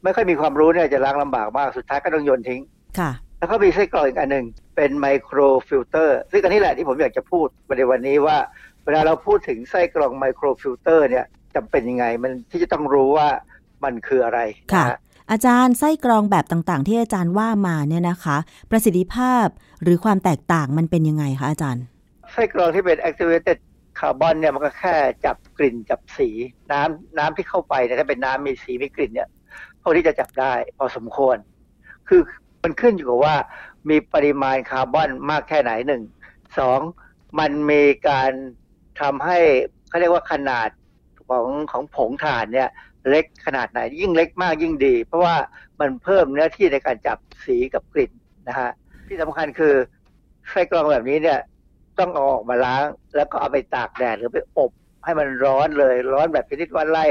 ไม่ค่อยมีความรู้เนี่ยจะล้างลำบากมากสุดท้ายก็ต้องโยนทิ้งค่ะ แล้วก็มีไส้กรองอีกอันหนึ่งเป็น microfilter ซึ่งอันนี้แหละที่ผมอยากจะพูดในวันนี้ว่า เวลาเราพูดถึงไส้กรอง microfilter เนี่ยจำเป็นยังไงมันที่จะต้องรู้ว่ามันคืออะไรค่ะนฮอาจารย์ไส้กรองแบบต่างๆ ที่อาจารย์ว่ามาเนี่ยนะคะ ประสิทธิภาพหรือความแตกต่างมันเป็นยังไงคะอาจารย์ ไส้กรองที่เป็น activated carbon เนี่ยมันก็แค่จับกลิ่นจับสีน้ำน้ำที่เข้าไปเนี่ยถ้าเป็นน้ำมีสีมีกลิ่นเนี่ยพ วกที่จะจับได้พอสมควร คือมันขึ้นอยู่กับว่ามีปริมาณคาร์บอนมากแค่ไหนหนึ่งสองมันมีการทำให้เขาเรียกว่าขนาดของของผงถ่านเนี่ยเล็กขนาดไหน ยิ่งเล็กมากยิ่งดี เพราะว่ามันเพิ่มเนื้อที่ในการจับสีกับกลิ่นนะฮะที่สำคัญคือไส้กรองแบบนี้เนี่ยต้องเอาออกมาล้าง แล้วก็เอาไปตากแดดหรือไปอบให้มันร้อนเลยร้อนแบบชนิดว่าไล่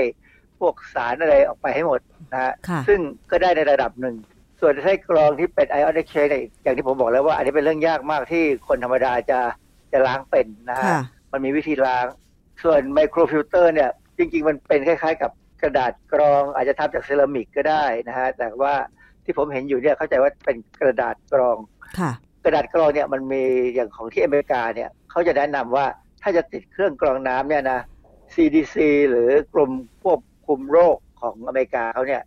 พวกสารอะไรออกไปให้หมดนะฮะค่ะซึ่งก็ได้ในระดับหนึ่ง ส่วนไส้กรองที่เป็น ion exchange อย่างที่ผมบอกแล้วว่า อันนี้เป็นเรื่องยากมากที่คนธรรมดาจะจะล้างเป็นนะฮะค่ะมันมีวิธีล้าง ส่วน microfilter เนี่ย จริง ๆ มันเป็นคล้าย ๆ กับกระดาษกรองอาจจะทำจากเซรามิกก็ได้นะฮะแต่ว่าที่ผมเห็นอยู่เนี่ยเข้าใจว่าเป็นกระดาษกรองค่ะกระดาษกรองเนี่ยมันมีอย่างของที่อเมริกาเนี่ยเขาจะแนะนำว่าถ้าจะติดเครื่องกรองน้ำเนี่ยนะ CDC หรือกรมควบ คุมโรคของอเมริกาเขาเนี่ย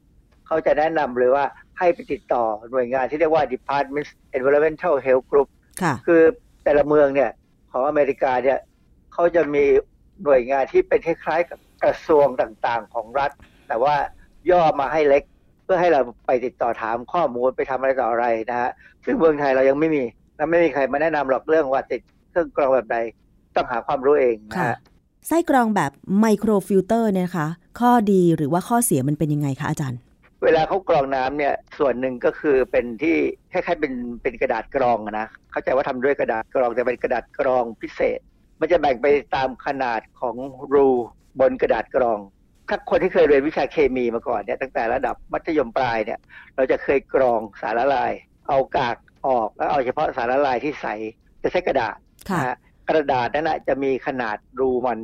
เขาจะแนะนำเลยว่าให้ไปติดต่อหน่วยงานที่เรียกว่า Department Environmental Health Group ค่ะคือแต่ละเมืองเนี่ยของอเมริกาเนี่ยเขาจะมีหน่วยงานที่เป็นคล้ายๆกับกระทรวงต่างๆของรัฐ แต่ว่าย่อมาให้เล็ก เพื่อให้เราไปติดต่อถามข้อมูลไปทำอะไรต่ออะไรนะฮะซึ่งเมืองไทยเรายังไม่มีและไม่มีใครมาแนะนำหรอกเรื่องว่าติดเครื่องกรองแบบใดต้องหาความรู้เองนะค่ะฮะไส้กรองแบบ microfilter เนี่ยนะคะข้อดีหรือว่าข้อเสียมันเป็นยังไงคะอาจารย์ เวลาเขากรองน้ำเนี่ยส่วนหนึ่งก็คือเป็นที่คล้ายๆเป็นเป็นกระดาษกรองนะเข้าใจว่าทำด้วยกระดาษกรองแต่เป็นกระดาษกรองพิเศษ มันจะแบ่งไปตามขนาดของรูบนกระดาษกรองถ้าคนที่เคยเรียนวิชาเคมีมาก่อนเนี่ยตั้งแต่ระดับมัธยมปลายเนี่ย เราจะเคยกรองสารละลาย เอากากออกแล้วเอาเฉพาะสารละลายที่ใสจะใช้กระดาษนะกระดาษนั้นนะจะมีขนาดรูมัน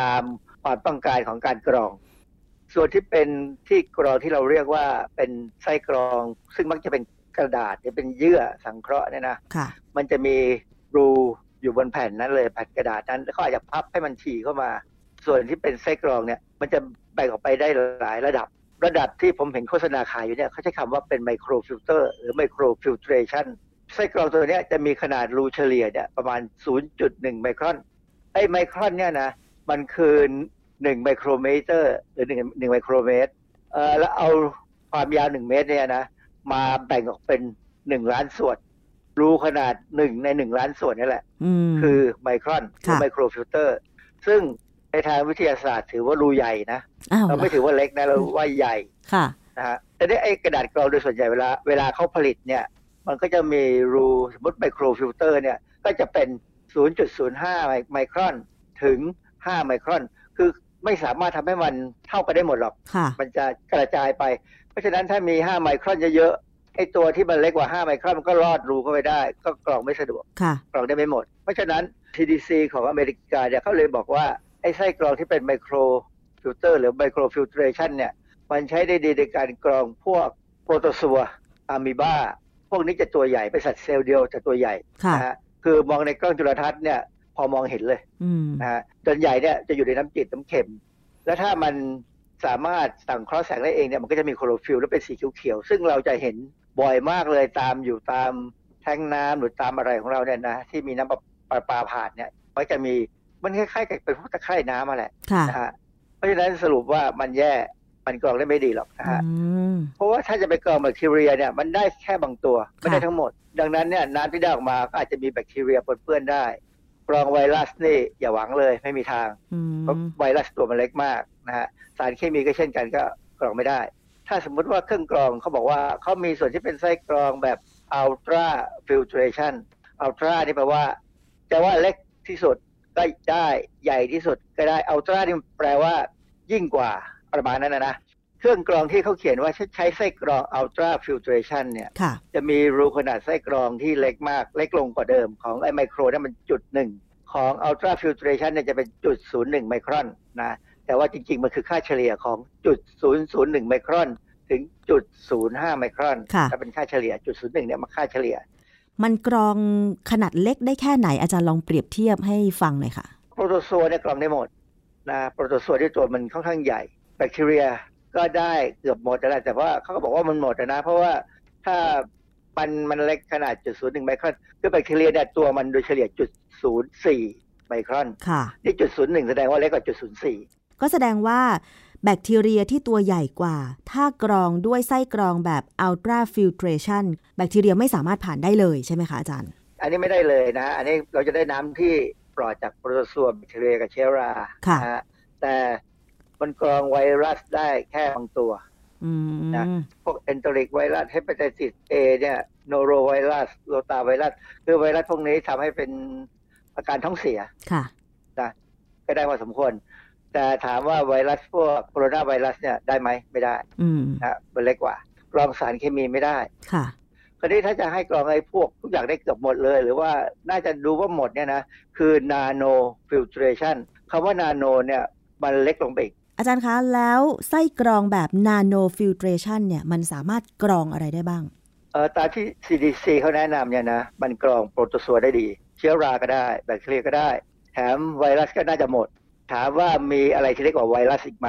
ตามความต้องการของการกรอง ส่วนที่เป็นที่กรองที่เราเรียกว่าเป็นไส้กรอง ซึ่งมักจะเป็นกระดาษหรือเป็นเยื่อสังเคราะห์เนี่ยนะค่ะมันจะมีรูอยู่บนแผ่นนั้นเลยแผ่นกระดาษนั้นแล้วเขาอาจจะพับให้มันถี่เข้ามา ส่วนที่เป็นไส้กรองเนี่ย มันจะแบ่งออกไปได้หลายระดับ ระดับที่ผมเห็นโฆษณาขายอยู่เนี่ยเขาใช้คำว่าเป็น microfilter หรือ microfiltration ไส้กรองตัวเนี้ยจะมีขนาดรูเฉลี่ยเนี่ยประมาณ 0.1 ไมครอนไอ้ไมครอนเนี่ยนะมันคือ 1ไมโครเมตรหรือ1 1ไมโครเมตรเอ่อแล้วเอาความยาว1เมตรเนี่ยนะมาแบ่งออกเป็น1ล้านส่วน รูขนาด1ใน1ล้านส่วนนี่แหละอืมคือไมครอนหรือค่ะ microfilter ซึ่งในทางวิทยาศาสตร์ถือว่ารูใหญ่นะอ้าวเราไม่ถือว่าเล็กนะเราว่าใหญ่ค่ะนะฮะแต่ได้ไอ้กระดาษกรองโดยส่วนใหญ่เวลาเวลาเขาผลิตเนี่ย มันก็จะมีรูสมมติ microfilter เนี่ย ก็จะเป็น 0.05 ไมครอนถึง 5 ไมครอน คือ ไม่สามารถทำให้มันเท่ากันได้หมดหรอกค่ะมันจะกระจายไป เพราะฉะนั้นถ้ามี 5 ไมครอนเยอะๆไอ้ตัวที่มันเล็กกว่า 5 ไมครอนมันก็รอดรูเข้าไปได้ ก็กรองไม่สะดวกค่ะกรองได้ไม่หมด เพราะฉะนั้น CDC ของอเมริกาเนี่ยเขาเลยบอกว่า ไอ้ไส้กรองที่เป็น microfilter หรือ microfiltration เนี่ย มันใช้ได้ดีในการกรองพวกโปรโตซัวอะมีบาพวกนี้จะตัวใหญ่เป็นสัตว์เซลล์เดียวจะตัวใหญ่ค่ะนะฮะคือมองในกล้องจุลทรรศน์เนี่ย พอมองเห็นเลยอืมนะฮะส่วนใหญ่เนี่ยจะอยู่ในน้ำจืดน้ำเค็ม แล้วถ้ามันสามารถสังเคราะห์แสงได้เองเนี่ยมันก็จะมีโคลอโรฟิลแล้วเป็นสีเขียวๆซึ่งเราจะเห็นบ่อยมากเลยตามอยู่ตามแท้งน้ำหรือตามอะไรของเราเนี่ยนะที่มีน้ำประปาปาผ่านเนี่ยก็จะมีมันคล้ายๆกับเป็นพวกตะไคร่น้ำมาแหละค่ะนะฮะเพราะฉะนั้นสรุปว่ามันแย่มันกรองได้ไม่ดีหรอกนะฮะอืมเพราะว่าถ้าจะไปกรองแบคทีเรียเนี่ยมันได้แค่บางตัวไม่ได้ทั้งหมด ดังนั้นเนี่ยน้ำที่ได้ออกมาก็อาจจะมีแบคทีเรียปนเปื้อนได้ กรองไวรัสนี่อย่าหวังเลยไม่มีทางอืมเพราะไวรัสตัวมันเล็กมากนะฮะสารเคมีก็เช่นกันก็กรองไม่ได้ ถ้าสมมุติว่าเครื่องกรองเขาบอกว่าเขามีส่วนที่เป็นไส้กรองแบบ ultra filtration ultra นี่แปลว่า จะว่าเล็กที่สุดก็ได้ใหญ่ที่สุดก็ได้ ultra นี่แปลว่ายิ่งกว่าประมาณนั้นนะนะ เครื่องกรองที่เขาเขียนว่าใช้ไส้กรอง ultra filtration เนี่ยค่ะจะมีรูขนาดไส้กรองที่เล็กมาก เล็กลงกว่าเดิมของไอไมโครนั่นมันจุดหนึ่งของ ultra filtration เนี่ยจะเป็นจุดศูนย์หนึ่งไมครอนนะแต่ว่าจริงๆ มันคือค่าเฉลี่ยของจุดศูนย์ศูนย์หนึ่งไมครอน ถึงจุดศูนย์ห้าไมครอนค่ะถ้าเป็นค่าเฉลี่ยจุดศูนย์หนึ่งเนี่ยมาค่าเฉลี่ย มันกรองขนาดเล็กได้แค่ไหนอาจารย์ลองเปรียบเทียบให้ฟังหน่อยค่ะโปรโตซัวเนี่ยกรองได้หมดนะโปรโตซัวที่ตัวมันค่อนข้างใหญ่แบคทีเรีย ก็ได้เกือบหมดแล้วแต่ว่าเขาก็บอกว่ามันหมดนะ เพราะว่าถ้ามันมันเล็กขนาดจุดศูนย์หนึ่งไมครอนคือแบคทีเรียเนี่ยตัวมันโดยเฉลี่ยจุดศูนย์สี่ไมครอนค่ะนี่จุดศูนย์หนึ่งแสดงว่าเล็กกว่าจุดศูนย์สี่ก็แสดงว่าแบคทีเรียที่ตัวใหญ่กว่า ถ้ากรองด้วยไส้กรองแบบ ultra filtration แบคทีเรียไม่สามารถผ่านได้เลยใช่ไหมคะอาจารย์ อันนี้ไม่ได้เลยนะ อันนี้เราจะได้น้ำที่ปลอดจากโปรโตซัวแบคทีเรียกับเชื้อราค่ะนะฮะแต่ มันกรองไวรัสได้แค่บางตัวอืมนะพวก enteric virus hepatitis A เนี่ยโนโรไวรัสโรตาไวรัส คือไวรัสพวกนี้ทำให้เป็นอาการท้องเสีย ค่ะนะก็ได้พอสมควร แต่ถามว่าไวรัสพวกโคโรนาไวรัสเนี่ยได้ไหมไม่ได้อืมนะมันเล็กกว่ากรองสารเคมีไม่ได้ ค่ะคราวนี้ถ้าจะให้กรองไอ้พวกทุกอย่างได้เกือบหมดเลย หรือว่าน่าจะดูว่าหมดเนี่ยนะ คือ nano filtration คำว่า nano เนี่ยมันเล็กลงไปอีก อาจารย์คะ แล้วไส้กรองแบบ nano filtration เนี่ย มันสามารถกรองอะไรได้บ้าง เออตามที่ CDC เขาแนะนำเนี่ยนะ มันกรองโปรโตซัวได้ดี เชื้อราก็ได้ แบคทีเรียก็ได้ แถมไวรัสก็น่าจะหมด ถามว่ามีอะไรที่เล็กกว่าไวรัสอีกไหม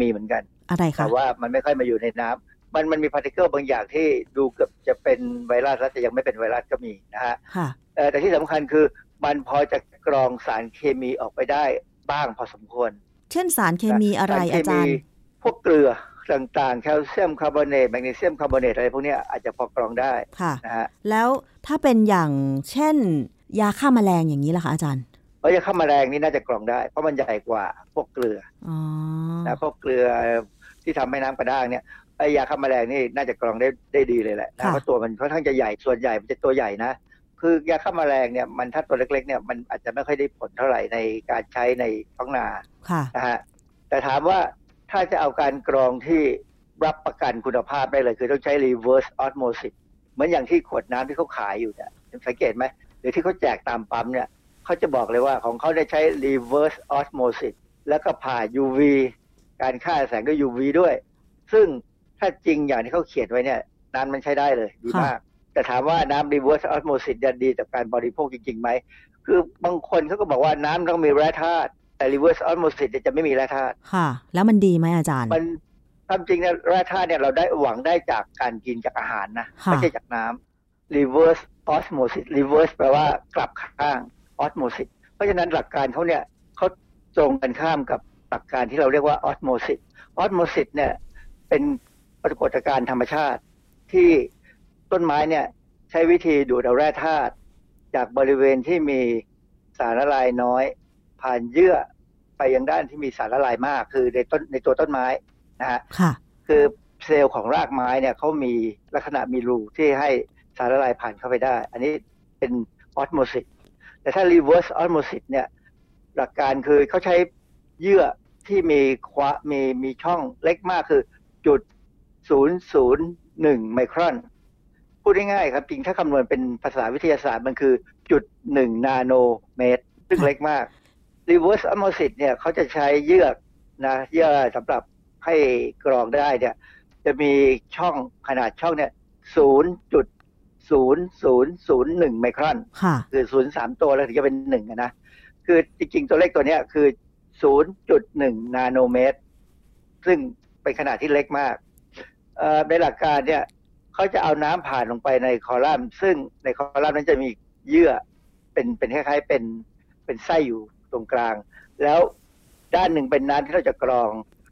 มีเหมือนกัน อะไรคะแต่ว่ามันไม่ค่อยมาอยู่ในน้ำมันมันมี particle บางอย่างที่ดูเกือบจะเป็นไวรัสแล้วแต่ยังไม่เป็นไวรัสก็มีนะฮะค่ะเอ่อแต่ที่สำคัญคือมันพอจะกรองสารเคมีออกไปได้บ้างพอสมควร เช่นสารเคมีอะไรคะอาจารย์ พวกเกลือต่างๆ แคลเซียมคาร์บอเนตแมกนีเซียมคาร์บอเนตอะไรพวกเนี้ยอาจจะพอกรองได้ค่ะนะฮะแล้วถ้าเป็นอย่างเช่น ยาฆ่าแมลงอย่างนี้ล่ะคะอาจารย์เพราะยาฆ่าแมลงนี่น่าจะกรองได้ เพราะมันใหญ่กว่าพวกเกลืออ๋อนะพวกเกลือที่ทำให้น้ำกระด้างเนี่ยไอ้ยาฆ่าแมลงนี่น่าจะกรองได้ได้ดีเลยแหละนะค่ะเพราะตัวมันค่อนข้างจะใหญ่ส่วนใหญ่มันจะตัวใหญ่นะ คือยาฆ่าแมลงเนี่ยมันถ้าตัวเล็กๆเนี่ยมันอาจจะไม่ค่อยได้ผลเท่าไหร่ในการใช้ในท้องนาค่ะนะฮะแต่ถามว่าถ้าจะเอาการกรองที่รับประกันคุณภาพได้เลย คือต้องใช้ reverse osmosis เหมือนอย่างที่ขวดน้ำที่เขาขายอยู่เนี่ยสังเกตไหมหรือที่เขาแจกตามปั๊มเนี่ยเขาจะบอกเลยว่าของเขาได้ใช้ reverse osmosis แล้วก็ผ่า UV การฆ่าแสงด้วย UV ด้วย ซึ่งถ้าจริงอย่างที่เขาเขียนไว้เนี่ยน้ำมันใช้ได้เลยดีมาก แต่ถามว่าน้ำ reverse osmosis จะดีต่อการบริโภคจริงๆไหม คือบางคนเขาก็บอกว่าน้ำต้องมีแร่ธาตุแต่ reverse osmosis เนี่ยจะไม่มีแร่ธาตุค่ะ แล้วมันดีไหมอาจารย์มันความจริงเนี่ยแร่ธาตุเนี่ยเราได้หวังได้จากการกินจากอาหารนะค่ะไม่ใช่จากน้ำ reverse osmosis reverse แปลว่ากลับข้าง osmosis เพราะฉะนั้นหลักการเขาเนี่ยเขาตรงกันข้ามกับหลักการที่เราเรียกว่า osmosis osmosis เนี่ยเป็นปรากฏการณ์ธรรมชาติที่ ต้นไม้เนี่ยใช้วิธีดูดเอาแร่ธาตุจากบริเวณที่มีสารละลายน้อย ผ่านเยื่อไปยังด้านที่มีสารละลายมาก คือในต้นในตัวต้นไม้นะฮะค่ะคือเซลล์ของรากไม้เนี่ยเขามีลักษณะมีรูที่ให้สารละลายผ่านเข้าไปได้ อันนี้เป็นออสโมซิสแต่ถ้า reverse osmosis เนี่ยหลักการคือเขาใช้เยื่อที่มีควะมีมีช่องเล็กมากคือจุดศูนย์ศูนย์หนึ่งไมครอน พูดง่ายๆครับจริงถ้าคำนวณเป็นภาษาวิทยาศาสตร์มันคือจุดหนึ่งนาโนเมตร ซึ่งเล็กมาก reverse osmosis เนี่ยเขาจะใช้เยือกนะเยื่อสำหรับให้กรองได้เนี่ย จะมีช่องขนาดช่องเนี่ยศูนย์จุดศูนย์ศูนย์ศูนย์หนึ่งไมครอนค่ะคือศูนย์สามตัวแล้วถึงจะเป็นหนึ่งอะนะ คือจริงๆตัวเลขตัวเนี้ยคือศูนย์จุดหนึ่งนาโนเมตร ซึ่งเป็นขนาดที่เล็กมากเอ่อในหลักการเนี่ย เขาจะเอาน้ำผ่านลงไปในคอลัมน์ ซึ่งในคอลัมน์นั้นจะมีเยื่อเป็นเป็นคล้ายๆเป็นเป็นไส้อยู่ตรงกลาง แล้วด้านหนึ่งเป็นน้ำที่เราจะกรอง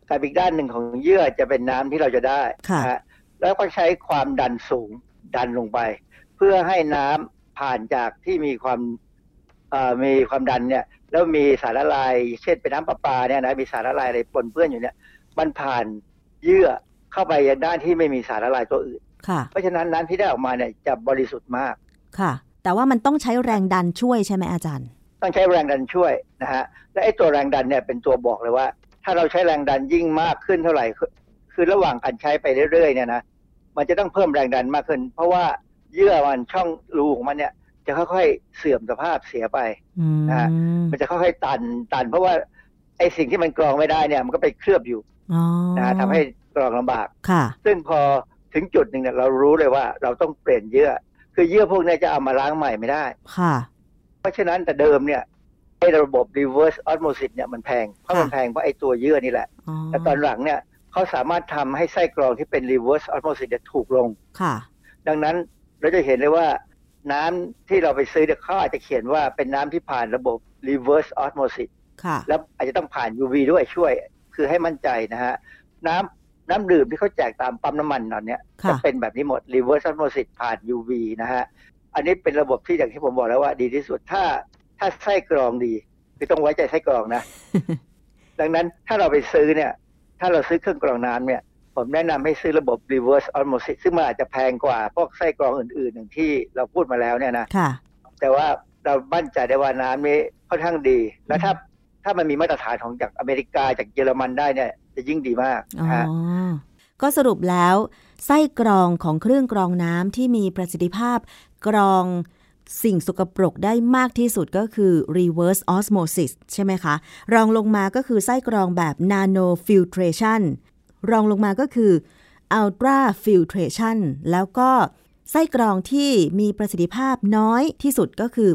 กับอีกด้านหนึ่งของเยื่อจะเป็นน้ำที่เราจะได้ค่ะนะฮะแล้วก็ใช้ความดันสูงดันลงไป เพื่อให้น้ำผ่านจากที่มีความเอ่อมีความดันเนี่ยแล้วมีสารละลาย เช่นเป็นน้ำประปาเนี่ยนะมีสารละลายอะไรปนเปื้อนอยู่เนี่ย มันผ่านเยื่อเข้าไปยังด้านที่ไม่มีสารละลายตัวอื่น ค่ะ เพราะฉะนั้นน้ำที่ได้ออกมาเนี่ยจะบริสุทธิ์มากค่ะ แต่ว่ามันต้องใช้แรงดันช่วยใช่ไหมอาจารย์ ต้องใช้แรงดันช่วยนะฮะและไอ้ตัวแรงดันเนี่ยเป็นตัวบอกเลยว่า ถ้าเราใช้แรงดันยิ่งมากขึ้นเท่าไหร่คือคือระหว่างการใช้ไปเรื่อยๆเนี่ยนะมันจะต้องเพิ่มแรงดันมากขึ้น เพราะว่าเยื่อมันช่องรูของมันเนี่ย จะค่อยๆเสื่อมสภาพเสียไปอืมนะฮะมันจะค่อยๆตันตัน เพราะว่าไอ้สิ่งที่มันกรองไม่ได้เนี่ย มันก็ไปเคลือบอยู่อ๋อนะฮะทำให้กรองลำบากค่ะ ซึ่งพอ ถึงจุดหนึ่งเนี่ยเรารู้เลยว่าเราต้องเปลี่ยนเยื่อ คือเยื่อพวกเนี้จะเอามาล้างใหม่ไม่ได้ ค่ะ เพราะฉะนั้นแต่เดิมเนี่ยไอ้ระบบ reverse osmosis เนี่ยมันแพงเพราะมันค่ะแพงเพราะไอ้ตัวเยื่อนี่แหละอ๋อแต่ตอนหลังเนี่ยเขาสามารถทำให้ไส้กรองที่เป็น reverse osmosis เนี่ยถูกลง ค่ะ ดังนั้นเราจะเห็นเลยว่าน้ำที่เราไปซื้อเนี่ยเขาอาจจะเขียนว่าเป็นน้ำที่ผ่านระบบ reverse osmosis ค่ะ แล้วอาจจะต้องผ่าน UV ด้วยช่วย คือให้มั่นใจนะฮะ น้ำ น้ำดื่มที่เขาแจกตามปั๊มน้ำมันตอนเนี้ยค่ะจะเป็นแบบนี้หมด reverse osmosis ผ่าน UV นะฮะ อันนี้เป็นระบบที่อย่างที่ผมบอกแล้วว่า ดีที่สุดถ้าถ้าไส้กรองดีคือต้องไว้ใจไส้กรองนะ ดังนั้นถ้าเราไปซื้อเนี่ย ถ้าเราซื้อเครื่องกรองน้ำเนี่ย ผมแนะนำให้ซื้อระบบ reverse osmosis ซึ่งมันอาจจะแพงกว่าพวกไส้กรองอื่นๆอย่างที่เราพูดมาแล้วเนี่ยนะค่ะแต่ว่าเรามั่นใจได้ว่าน้ำนี้ค่อนข้างดี แล้วถ้า ถ้ามันมีมาตรฐานของจากอเมริกาจากเยอรมันได้เนี่ย จะยิ่งดีมากอ๋อนะฮะก็สรุปแล้ว ไส้กรองของเครื่องกรองน้ำที่มีประสิทธิภาพกรองสิ่งสกปรกได้มากที่สุดก็คือ reverse osmosis ใช่ไหมคะ รองลงมาก็คือไส้กรองแบบ nano filtration รองลงมาก็คือ ultra filtration แล้วก็ไส้กรองที่มีประสิทธิภาพน้อยที่สุดก็คือ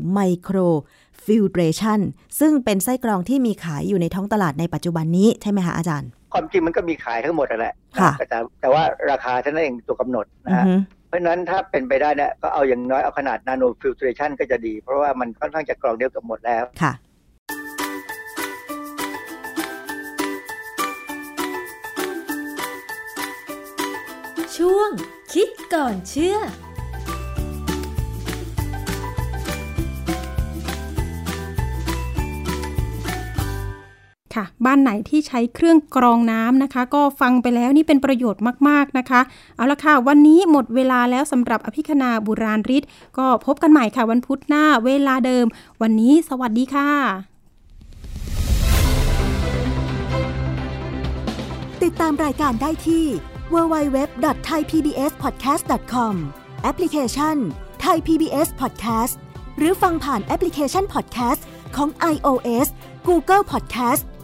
micro filtration ซึ่งเป็นไส้กรองที่มีขายอยู่ในท้องตลาดในปัจจุบันนี้ใช่ไหมคะอาจารย์ ความจริงมันก็มีขายทั้งหมดนั่นแหละค่ะแต่แต่ว่าราคาเท่านั้นเองตัวกำหนดอืนะอฮะฮึเพราะฉะนั้นถ้าเป็นไปได้เนี่ยก็เอาอย่างน้อยเอาขนาด nano filtration ก็จะดี เพราะว่ามันค่อนข้างจะกรองเดียวกับหมดแล้วค่ะช่วงคิดก่อนเชื่อ ค่ะ บ้านไหนที่ใช้เครื่องกรองน้ำนะคะ ก็ฟังไปแล้วนี่เป็นประโยชน์มากๆนะคะ เอาละค่ะ วันนี้หมดเวลาแล้วสำหรับอภิคณาบุราริศก็พบกันใหม่ค่ะวันพุธหน้าเวลาเดิม วันนี้สวัสดีค่ะ ติดตามรายการได้ที่ www.thaipbspodcast.com แอปพลิเคชัน Thai PBS Podcast หรือฟังผ่านแอปพลิเคชัน Podcast ของ iOS Google Podcast